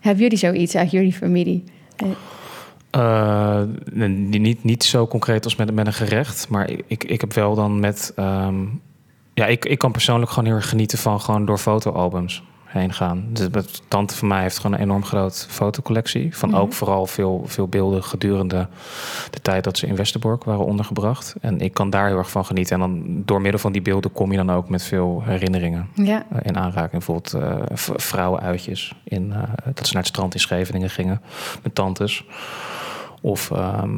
Hebben jullie zoiets uit jullie familie? Eh, niet, niet zo concreet als met, met een gerecht. Maar ik, ik, ik heb wel dan met... ehm, ja, ik, ik kan persoonlijk gewoon heel erg genieten van gewoon door fotoalbums heen gaan. Dus mijn tante van mij heeft gewoon een enorm groot fotocollectie. Van Mhm. ook vooral veel, veel beelden gedurende de tijd dat ze in Westerbork waren ondergebracht. En ik kan daar heel erg van genieten. En dan door middel van die beelden kom je dan ook met veel herinneringen Ja, eh, in aanraking. Bijvoorbeeld eh, v- vrouwenuitjes. In, eh, dat ze naar het strand in Scheveningen gingen met tantes. Of ehm,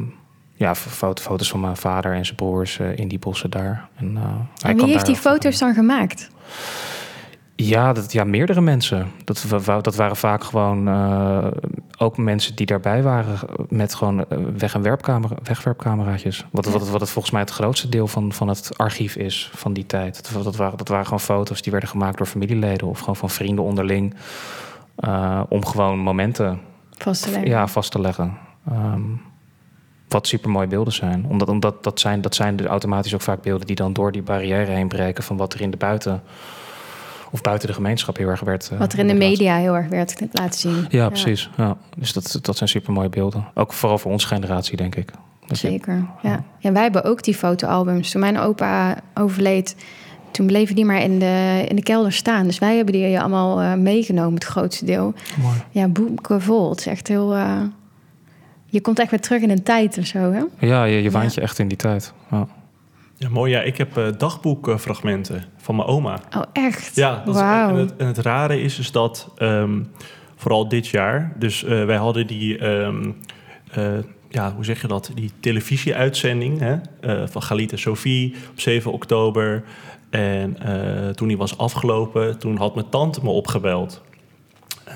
ja, foto's van mijn vader en zijn broers in die bossen daar. En, en wie heeft die foto's dan gemaakt? Ja, dat, ja, meerdere mensen. Dat, dat waren vaak gewoon eh, ook mensen die daarbij waren met gewoon eh, weg- en werpcamera, wegwerpcameraatjes. Wat, Ja. wat, wat het volgens mij het grootste deel van, van het archief is van die tijd. Dat, dat, waren, dat waren gewoon foto's die werden gemaakt door familieleden of gewoon van vrienden onderling. eh, om gewoon momenten Vast te leggen. ja, vast te leggen. Ehm, wat super mooie beelden zijn. Omdat, omdat dat, zijn, dat zijn dus automatisch ook vaak beelden die dan door die barrière heen breken van wat er in de buiten of buiten de gemeenschap heel erg werd. eh, Wat er in de media heel erg werd laten zien. Ja, precies. Ja. Dus dat, dat zijn super mooie beelden. Ook vooral voor onze generatie, denk ik. Dat je- Zeker, ja. ja. Wij hebben ook die fotoalbums. Toen mijn opa overleed, toen bleven die maar in de, in de kelder staan. Dus wij hebben die allemaal eh, meegenomen, het grootste deel. Mooi. Ja, boeken vol. Het is echt heel... eh, je komt echt weer terug in een tijd of zo, hè? Ja, je, je waant je echt in die tijd. Ja. Ja, mooi. Ja, ik heb eh, dagboekfragmenten van mijn oma. Oh, echt? Ja, dat is, Wauw. en, het, en het rare is dus dat ehm, vooral dit jaar, dus eh, wij hadden die, ehm, eh, ja, hoe zeg je dat, die televisieuitzending hè, van Galit en Sophie op 7 oktober. En toen die was afgelopen, toen had mijn tante me opgebeld.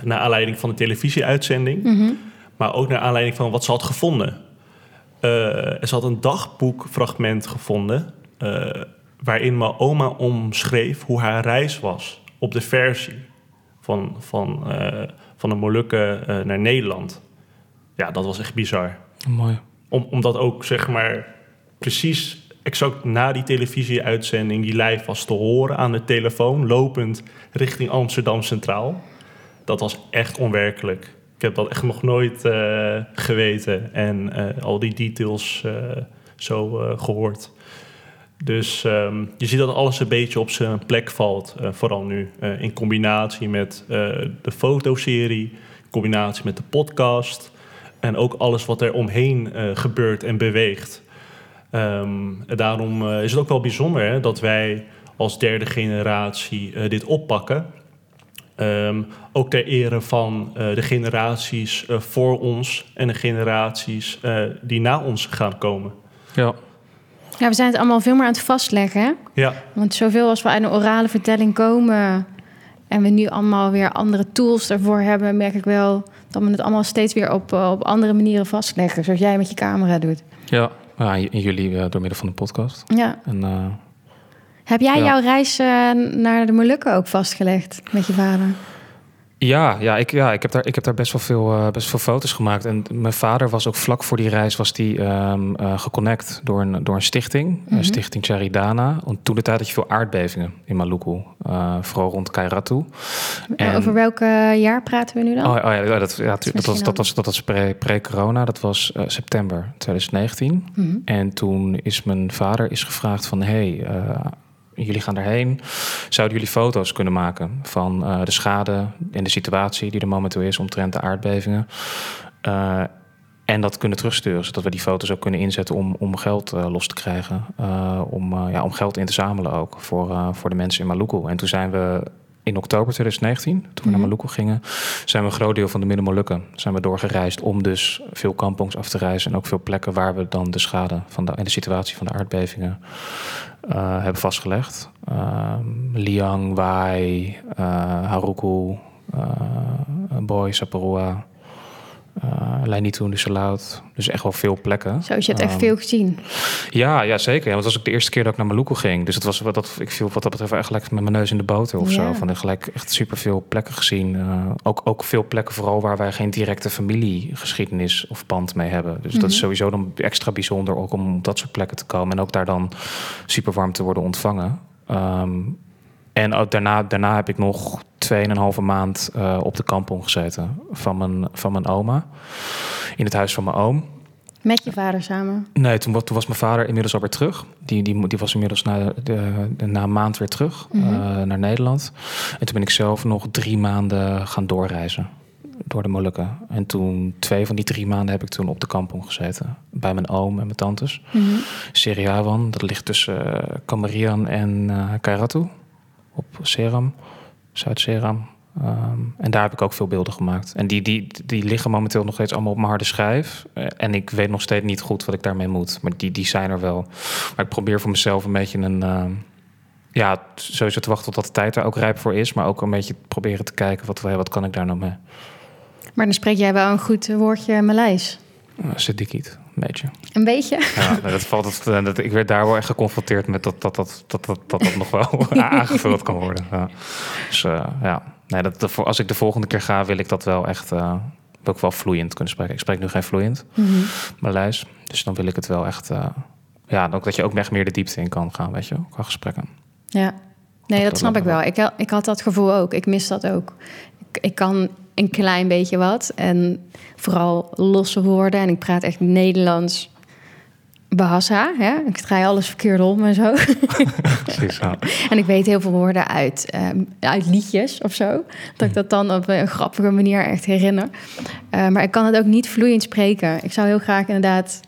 Naar aanleiding van de televisieuitzending, Mhm. maar ook naar aanleiding van wat ze had gevonden. Eh, ze had een dagboekfragment gevonden. eh, waarin mijn oma omschreef hoe haar reis was op de versie van, van, eh, van de Molukken naar Nederland. Ja, dat was echt bizar. Mooi. Om, omdat ook, zeg maar, precies exact na die televisieuitzending die live was te horen aan de telefoon, lopend richting Amsterdam Centraal. Dat was echt onwerkelijk. Ik heb dat echt nog nooit eh, geweten en eh, al die details eh, zo eh, gehoord. Dus ehm, je ziet dat alles een beetje op zijn plek valt. vooral nu. in combinatie met de fotoserie, in combinatie met de podcast. En ook alles wat er omheen gebeurt en beweegt. Ehm, daarom is het ook wel bijzonder dat wij als derde generatie dit oppakken. Ehm, ook ter ere van eh, de generaties eh, voor ons en de generaties eh, die na ons gaan komen. Ja. Ja, we zijn het allemaal veel meer aan het vastleggen, hè? Ja, Want zoveel als we uit een orale vertelling komen... en we nu allemaal weer andere tools daarvoor hebben... merk ik wel dat we het allemaal steeds weer op, op andere manieren vastleggen. Zoals jij met je camera doet. Ja. ja en jullie eh, door middel van de podcast. Ja. En eh, Heb jij Ja. jouw reis eh, naar de Molukken ook vastgelegd met je vader? Ja, ja, ik, ja ik, heb daar, ik heb daar best wel veel, eh, best veel foto's gemaakt. En mijn vader was ook vlak voor die reis was die, eh, geconnect door een, door een stichting. Mhm. Stichting Charidana. Want toen de tijd had je veel aardbevingen in Maluku. eh, vooral rond Kairatu. En- Over welk jaar praten we nu dan? Oh, oh ja, dat, ja, tu- dat, was, dat was, dat was pre- pre-corona. dat was september 2019. Mhm. En toen is mijn vader is gevraagd van... hey, jullie gaan daarheen. Zouden jullie foto's kunnen maken van eh, de schade en de situatie... die er momenteel is omtrent de aardbevingen? Eh, en dat kunnen terugsturen, zodat we die foto's ook kunnen inzetten om, om geld eh, los te krijgen. Om, ja, om geld in te zamelen ook voor, voor de mensen in Maluku. En toen zijn we in oktober 2019, toen we naar Mhm. Maluku gingen, zijn we een groot deel van de Midden-Molukken zijn we doorgereisd om dus veel kampongs af te reizen en ook veel plekken waar we dan de schade van de, en de situatie van de aardbevingen eh, hebben vastgelegd. Ehm, Liang, Wai, eh, Haruku, eh Boy, Saparua, uh, Leinitu, Nusalaut. Dus echt wel veel plekken. Zo, je hebt echt Ehm, veel gezien. Ja, ja, zeker. Ja, want het was ook de eerste keer dat ik naar Maluku ging. Dus het was, wat dat, ik viel wat dat betreft echt gelijk met mijn neus in de boter of Ja. zo. Van gelijk echt superveel plekken gezien. Eh, ook, ook veel plekken vooral waar wij geen directe familiegeschiedenis of band mee hebben. Dus dat is Mhm. sowieso dan extra bijzonder ook om op dat soort plekken te komen. En ook daar dan super warm te worden ontvangen. Ehm, en ook daarna, daarna heb ik nog 2,5 maand eh, op de kampong gezeten van mijn, van mijn oma. In het huis van mijn oom. Met je vader samen. Nee, toen, toen was mijn vader inmiddels alweer terug. Die, die, die was inmiddels na, de, na een maand weer terug Mhm. eh, naar Nederland. En toen ben ik zelf nog drie maanden gaan doorreizen. Door de Molukken. En toen, twee van die drie maanden heb ik toen op de kampong gezeten. Bij mijn oom en mijn tantes. Mhm. Seriawan, dat ligt tussen eh Kamarian en eh Kairatu. Op Seram, Zuid-Seram. Ehm, en daar heb ik ook veel beelden gemaakt. En die, die, die liggen momenteel nog steeds allemaal op mijn harde schijf. Eh, en ik weet nog steeds niet goed wat ik daarmee moet. Maar die, die zijn er wel. Maar ik probeer voor mezelf een beetje een... ehm, ja, sowieso te wachten tot de tijd er ook rijp voor is. Maar ook een beetje proberen te kijken, wat, wat kan ik daar nou mee? Maar dan spreek jij wel een goed woordje Maleis. Uh, Siddiqiet, een beetje. Een beetje. Ja, nee, dat valt, dat, dat, ik werd daar wel echt geconfronteerd met dat dat, dat, dat, dat, dat, dat nog wel aangevuld kan worden. Ja. Dus uh, ja, nee, dat, als ik de volgende keer ga, wil ik dat wel echt uh, wil ik wel vloeiend kunnen spreken. Ik spreek nu geen vloeiend, Mhm. Maleis. Dus dan wil ik het wel echt... Uh, ja, ook dat je ook echt meer de diepte in kan gaan, weet je, qua gesprekken. Ja, nee, dat, dat snap ik wel. wel. Ik, ik had dat gevoel ook. Ik mis dat ook. Ik, ik kan een klein beetje wat. En vooral losse woorden. En ik praat echt Nederlands Bahasa. Hè? Ik draai alles verkeerd om en zo. Precies. En ik weet heel veel woorden uit, um, uit liedjes of zo. Dat ik dat dan op een grappige manier echt herinner. Uh, maar ik kan het ook niet vloeiend spreken. Ik zou heel graag inderdaad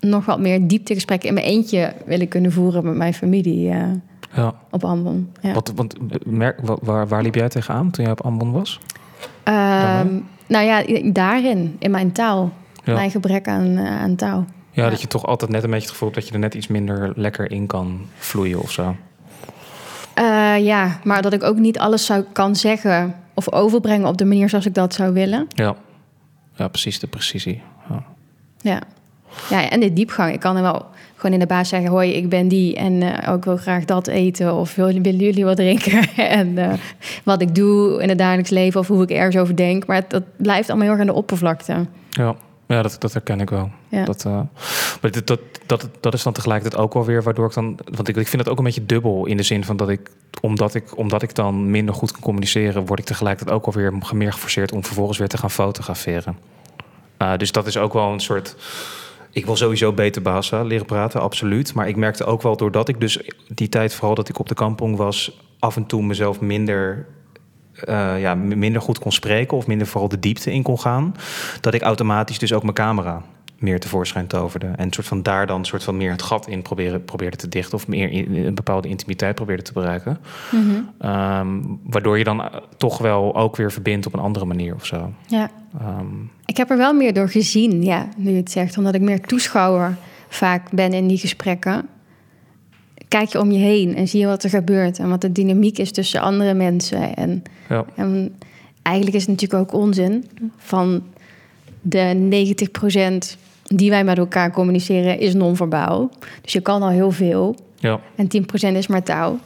nog wat meer dieptegesprekken in mijn eentje willen kunnen voeren met mijn familie. Uh, ja. Op Ambon. Ja. Wat, want, merk, waar, waar liep jij tegenaan toen jij op Ambon was? Um, nou ja, daarin, in mijn taal. Ja. Mijn gebrek aan, uh, aan taal. Ja, ja, dat je toch altijd net een beetje het gevoel hebt dat je er net iets minder lekker in kan vloeien of zo. Uh, ja, maar dat ik ook niet alles zou kan zeggen of overbrengen op de manier zoals ik dat zou willen. Ja, ja precies, de precisie. Ja. ja. Ja, en de diepgang. Ik kan er wel gewoon in de baas zeggen: hoi, ik ben die en uh, ook wil graag dat eten. Of willen jullie wat drinken? en uh, wat ik doe in het dagelijks leven of hoe ik ergens over denk. Maar het, dat blijft allemaal heel erg aan de oppervlakte. Ja. Ja, dat, dat herken ik wel. Ja. Dat, uh, maar dat, dat, dat, dat is dan tegelijkertijd ook wel weer waardoor ik dan. Want ik, ik vind het ook een beetje dubbel in de zin van dat ik omdat, ik, omdat ik dan minder goed kan communiceren, word ik tegelijkertijd ook alweer meer geforceerd om vervolgens weer te gaan fotograferen. Uh, dus dat is ook wel een soort. Ik wil sowieso beter Bahasa leren praten, absoluut. Maar ik merkte ook wel doordat ik dus die tijd, vooral dat ik op de kampong was, af en toe mezelf minder uh, ja, minder goed kon spreken of minder vooral de diepte in kon gaan, dat ik automatisch dus ook mijn camera meer tevoorschijn toverde. En soort van daar dan soort van meer het gat in probeerde, probeerde te dichten of meer in, een bepaalde intimiteit probeerde te bereiken. Mm -hmm. um, waardoor je dan toch wel ook weer verbindt op een andere manier of zo. Ja. Um, ik heb er wel meer door gezien, ja, nu je het zegt, omdat ik meer toeschouwer vaak ben in die gesprekken kijk je om je heen en zie je wat er gebeurt en wat de dynamiek is tussen andere mensen. En, ja. en eigenlijk is het natuurlijk ook onzin van de 90% die wij met elkaar communiceren is non-verbaal. Dus je kan al heel veel. Ja. En 10% is maar taal.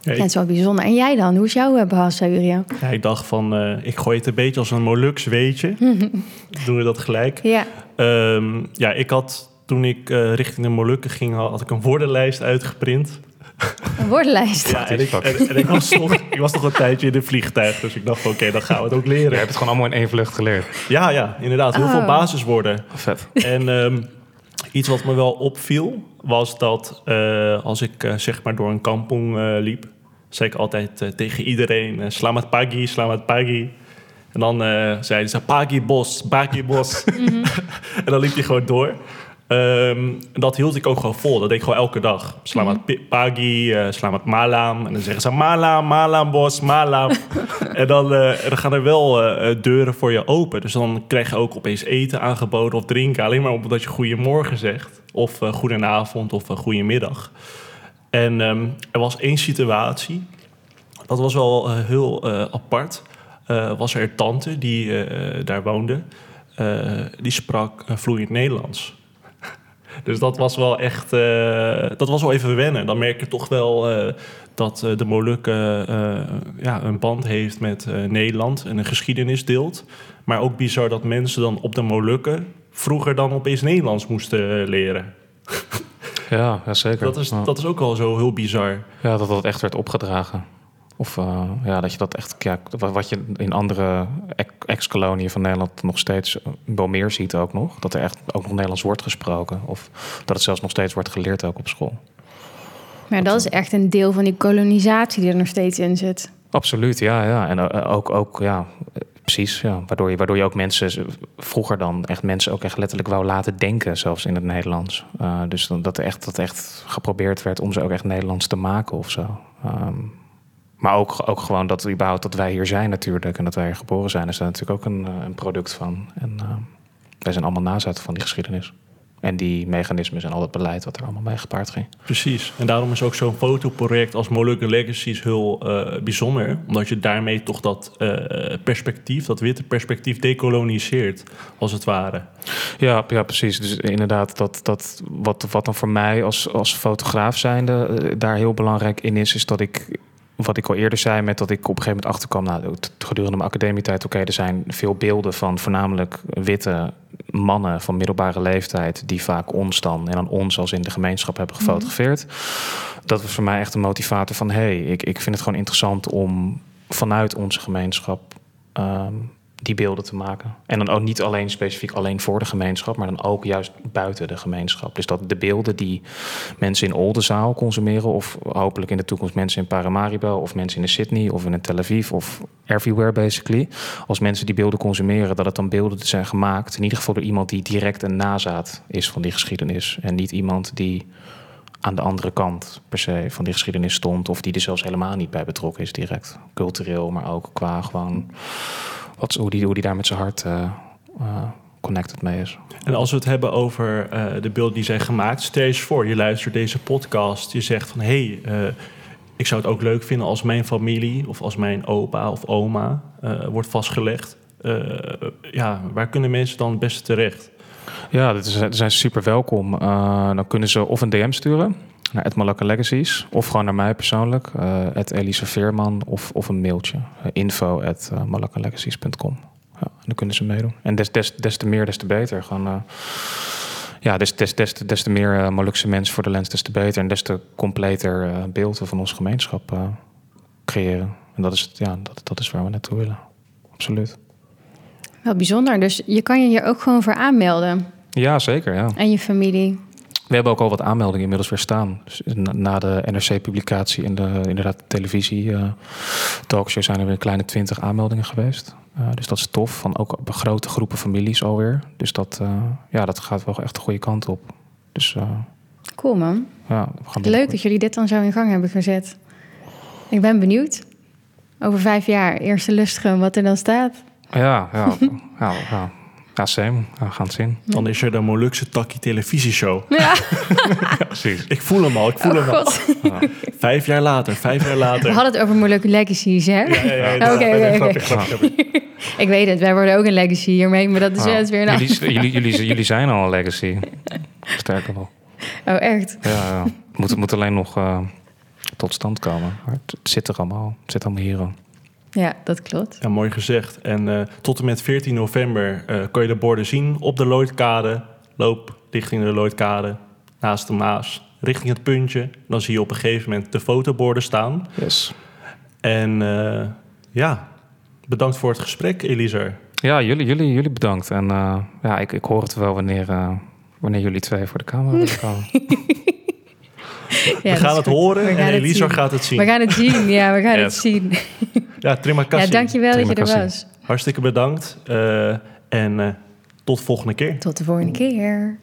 Ja, ik... Het is wel bijzonder. En jij dan? Hoe is jouw Bahasa, Uriel? Ja, ik dacht van, uh, ik gooi het een beetje als een Molux weetje. Doen we dat gelijk? Ja. Um, ja, ik had toen ik uh, richting de Molukken ging, had ik een woordenlijst uitgeprint. Een woordenlijst? Ja, en ik, en, en ik, was nog, ik was nog een tijdje in een vliegtuig, dus ik dacht van oké, okay, dan gaan we het ook leren. Je hebt het gewoon allemaal in één vlucht geleerd. Ja, ja, inderdaad. Heel Oh. veel basiswoorden. Vet. En um, iets wat me wel opviel, was dat uh, als ik uh, zeg maar door een kampong uh, liep, zei ik altijd tegen iedereen, slamat pagi, slamat pagi. En dan eh, zeiden ze, Pagi Bos, Pagi Bos. en dan liep hij gewoon door. Ehm, dat hield ik ook gewoon vol. Dat deed ik gewoon elke dag. Slamat pi- pagi, slamat malam. En dan zeggen ze malam, malam bos, malam. en dan, eh, dan gaan er wel eh, deuren voor je open. Dus dan krijg je ook opeens eten aangeboden of drinken. Alleen maar omdat je goedemorgen zegt. Of uh, goedenavond of uh, goedemiddag. En ehm, er was één situatie. Dat was wel heel apart. Was er tante die daar woonde. die sprak vloeiend Nederlands. Dus dat was wel echt, eh, dat was wel even wennen. Dan merk je toch wel eh, dat eh, de Molukken ja, een band heeft met Nederland en een geschiedenis deelt. Maar ook bizar dat mensen dan op de Molukken vroeger dan opeens Nederlands moesten leren. Ja, ja zeker. Dat is, ja. dat is ook wel zo heel bizar. Ja, dat dat echt werd opgedragen. Of eh, ja, dat je dat echt, ja, wat je in andere ex- ex-koloniën van Nederland nog steeds eh, wel meer ziet ook nog. Dat er echt ook nog Nederlands wordt gesproken. Of dat het zelfs nog steeds wordt geleerd ook op school. Maar dat is echt een deel van die kolonisatie die er nog steeds in zit. Absoluut, ja. ja. En eh, ook, ook ja, precies. Ja. Waardoor, je, waardoor je ook mensen, vroeger dan echt mensen ook echt letterlijk wou laten denken, zelfs in het Nederlands. Dus dat, er echt, dat echt geprobeerd werd om ze ook echt Nederlands te maken of zo. Ehm, maar ook, ook gewoon dat überhaupt dat wij hier zijn natuurlijk en dat wij hier geboren zijn, is daar natuurlijk ook een, eh, een product van. En eh, wij zijn allemaal nazaten van die geschiedenis. En die mechanismes en al dat beleid wat er allemaal mee gepaard ging. Precies. En daarom is ook zo'n fotoproject als Molukken Legacies heel eh, bijzonder. Omdat je daarmee toch dat perspectief, dat witte perspectief, dekoloniseert, als het ware. Ja, ja, precies. Dus inderdaad, dat, dat, wat, wat dan voor mij als, als fotograaf zijnde daar heel belangrijk in is, is dat ik, wat ik al eerder zei, met dat ik op een gegeven moment achterkwam, nou, gedurende mijn academietijd, oké, er zijn veel beelden van voornamelijk witte mannen van middelbare leeftijd, die vaak ons dan, en dan ons als in de gemeenschap hebben gefotografeerd. Dat was voor mij echt een motivator van, hé, hey, ik, ik vind het gewoon interessant om vanuit onze gemeenschap ehm, die beelden te maken. En dan ook niet alleen specifiek alleen voor de gemeenschap, maar dan ook juist buiten de gemeenschap. Dus dat de beelden die mensen in Oldenzaal consumeren, of hopelijk in de toekomst mensen in Paramaribo, of mensen in Sydney, of in Tel Aviv, of everywhere basically. Als mensen die beelden consumeren, dat het dan beelden zijn gemaakt, in ieder geval door iemand die direct een nazaat is van die geschiedenis. En niet iemand die aan de andere kant per se van die geschiedenis stond, of die er zelfs helemaal niet bij betrokken is direct. Cultureel, maar ook qua gewoon wat, hoe, die, hoe die daar met zijn hart eh, eh, connected mee is. En als we het hebben over eh, de beelden die zijn gemaakt, stel eens voor, je luistert deze podcast, je zegt van hé, hey, ik zou het ook leuk vinden als mijn familie of als mijn opa of oma wordt vastgelegd. Ja, waar kunnen mensen dan het beste terecht? Ja, dat zijn super welkom. Dan kunnen ze of een DM sturen naar Malacca Legacies, of gewoon naar mij persoonlijk, uh, Elise Veerman, of, of een mailtje, uh, info at malaccalegacies.com. Ja, en dan kunnen ze meedoen. En des, des, des te meer, des te beter. Gewoon, uh, ja, des, des, des, des te meer Molukse mensen voor de lens, des te beter. En des te completer beelden van onze gemeenschap creëren. En dat is, ja, dat, dat is waar we naartoe willen. Absoluut. Wel bijzonder. Dus je kan je hier ook gewoon voor aanmelden. Ja, zeker. Ja. En je familie. We hebben ook al wat aanmeldingen inmiddels weer staan. Dus na de NRC-publicatie en de inderdaad televisie uh, talkshow zijn er weer een kleine twintig aanmeldingen geweest. Uh, dus dat is tof. Van ook grote groepen families alweer. Dus dat, uh, ja, dat gaat wel echt de goede kant op. Dus, cool man. Ja, Leuk dat jullie dit dan zo in gang hebben gezet. Ik ben benieuwd. Over vijf jaar, eerste lustrum, wat er dan staat. Ja, ja, ja, ja. Ja, same. We gaan het zien. Dan is er de Molukse Takkie televisieshow. Ja. ja, precies. Ik voel hem al, ik voel oh, hem al. Ja. Vijf jaar later, vijf jaar later. We hadden het over Molukke legacies, hè? Ja, ja, ja. Oké, oké, oké. Ik weet het, wij worden ook een legacy hiermee, maar dat is het weer een jullie, jullie, jullie, jullie zijn al een legacy. Sterker nog. Oh, echt? Ja, moet, moet alleen nog uh, tot stand komen. Maar het, het, zit er allemaal. Het zit allemaal hier. Al. Ja, dat klopt. Ja, mooi gezegd. En uh, tot en met 14 november uh, kan je de borden zien op de Lloydkade. Loop richting de Lloydkade, naast de Maas, richting het puntje. Dan zie je op een gegeven moment de fotoborden staan. Yes. En uh, ja, bedankt voor het gesprek, Elisa. Ja, jullie, jullie, jullie bedankt. En uh, ja, ik, ik hoor het wel wanneer, uh, wanneer jullie twee voor de camera willen komen. we gaan het goed. horen en Elisor zien. gaat het zien. We gaan het zien, ja, we gaan het zien. Ja, dankjewel dat je er was. Hartstikke bedankt. eh, en eh, tot volgende keer. Tot de volgende keer.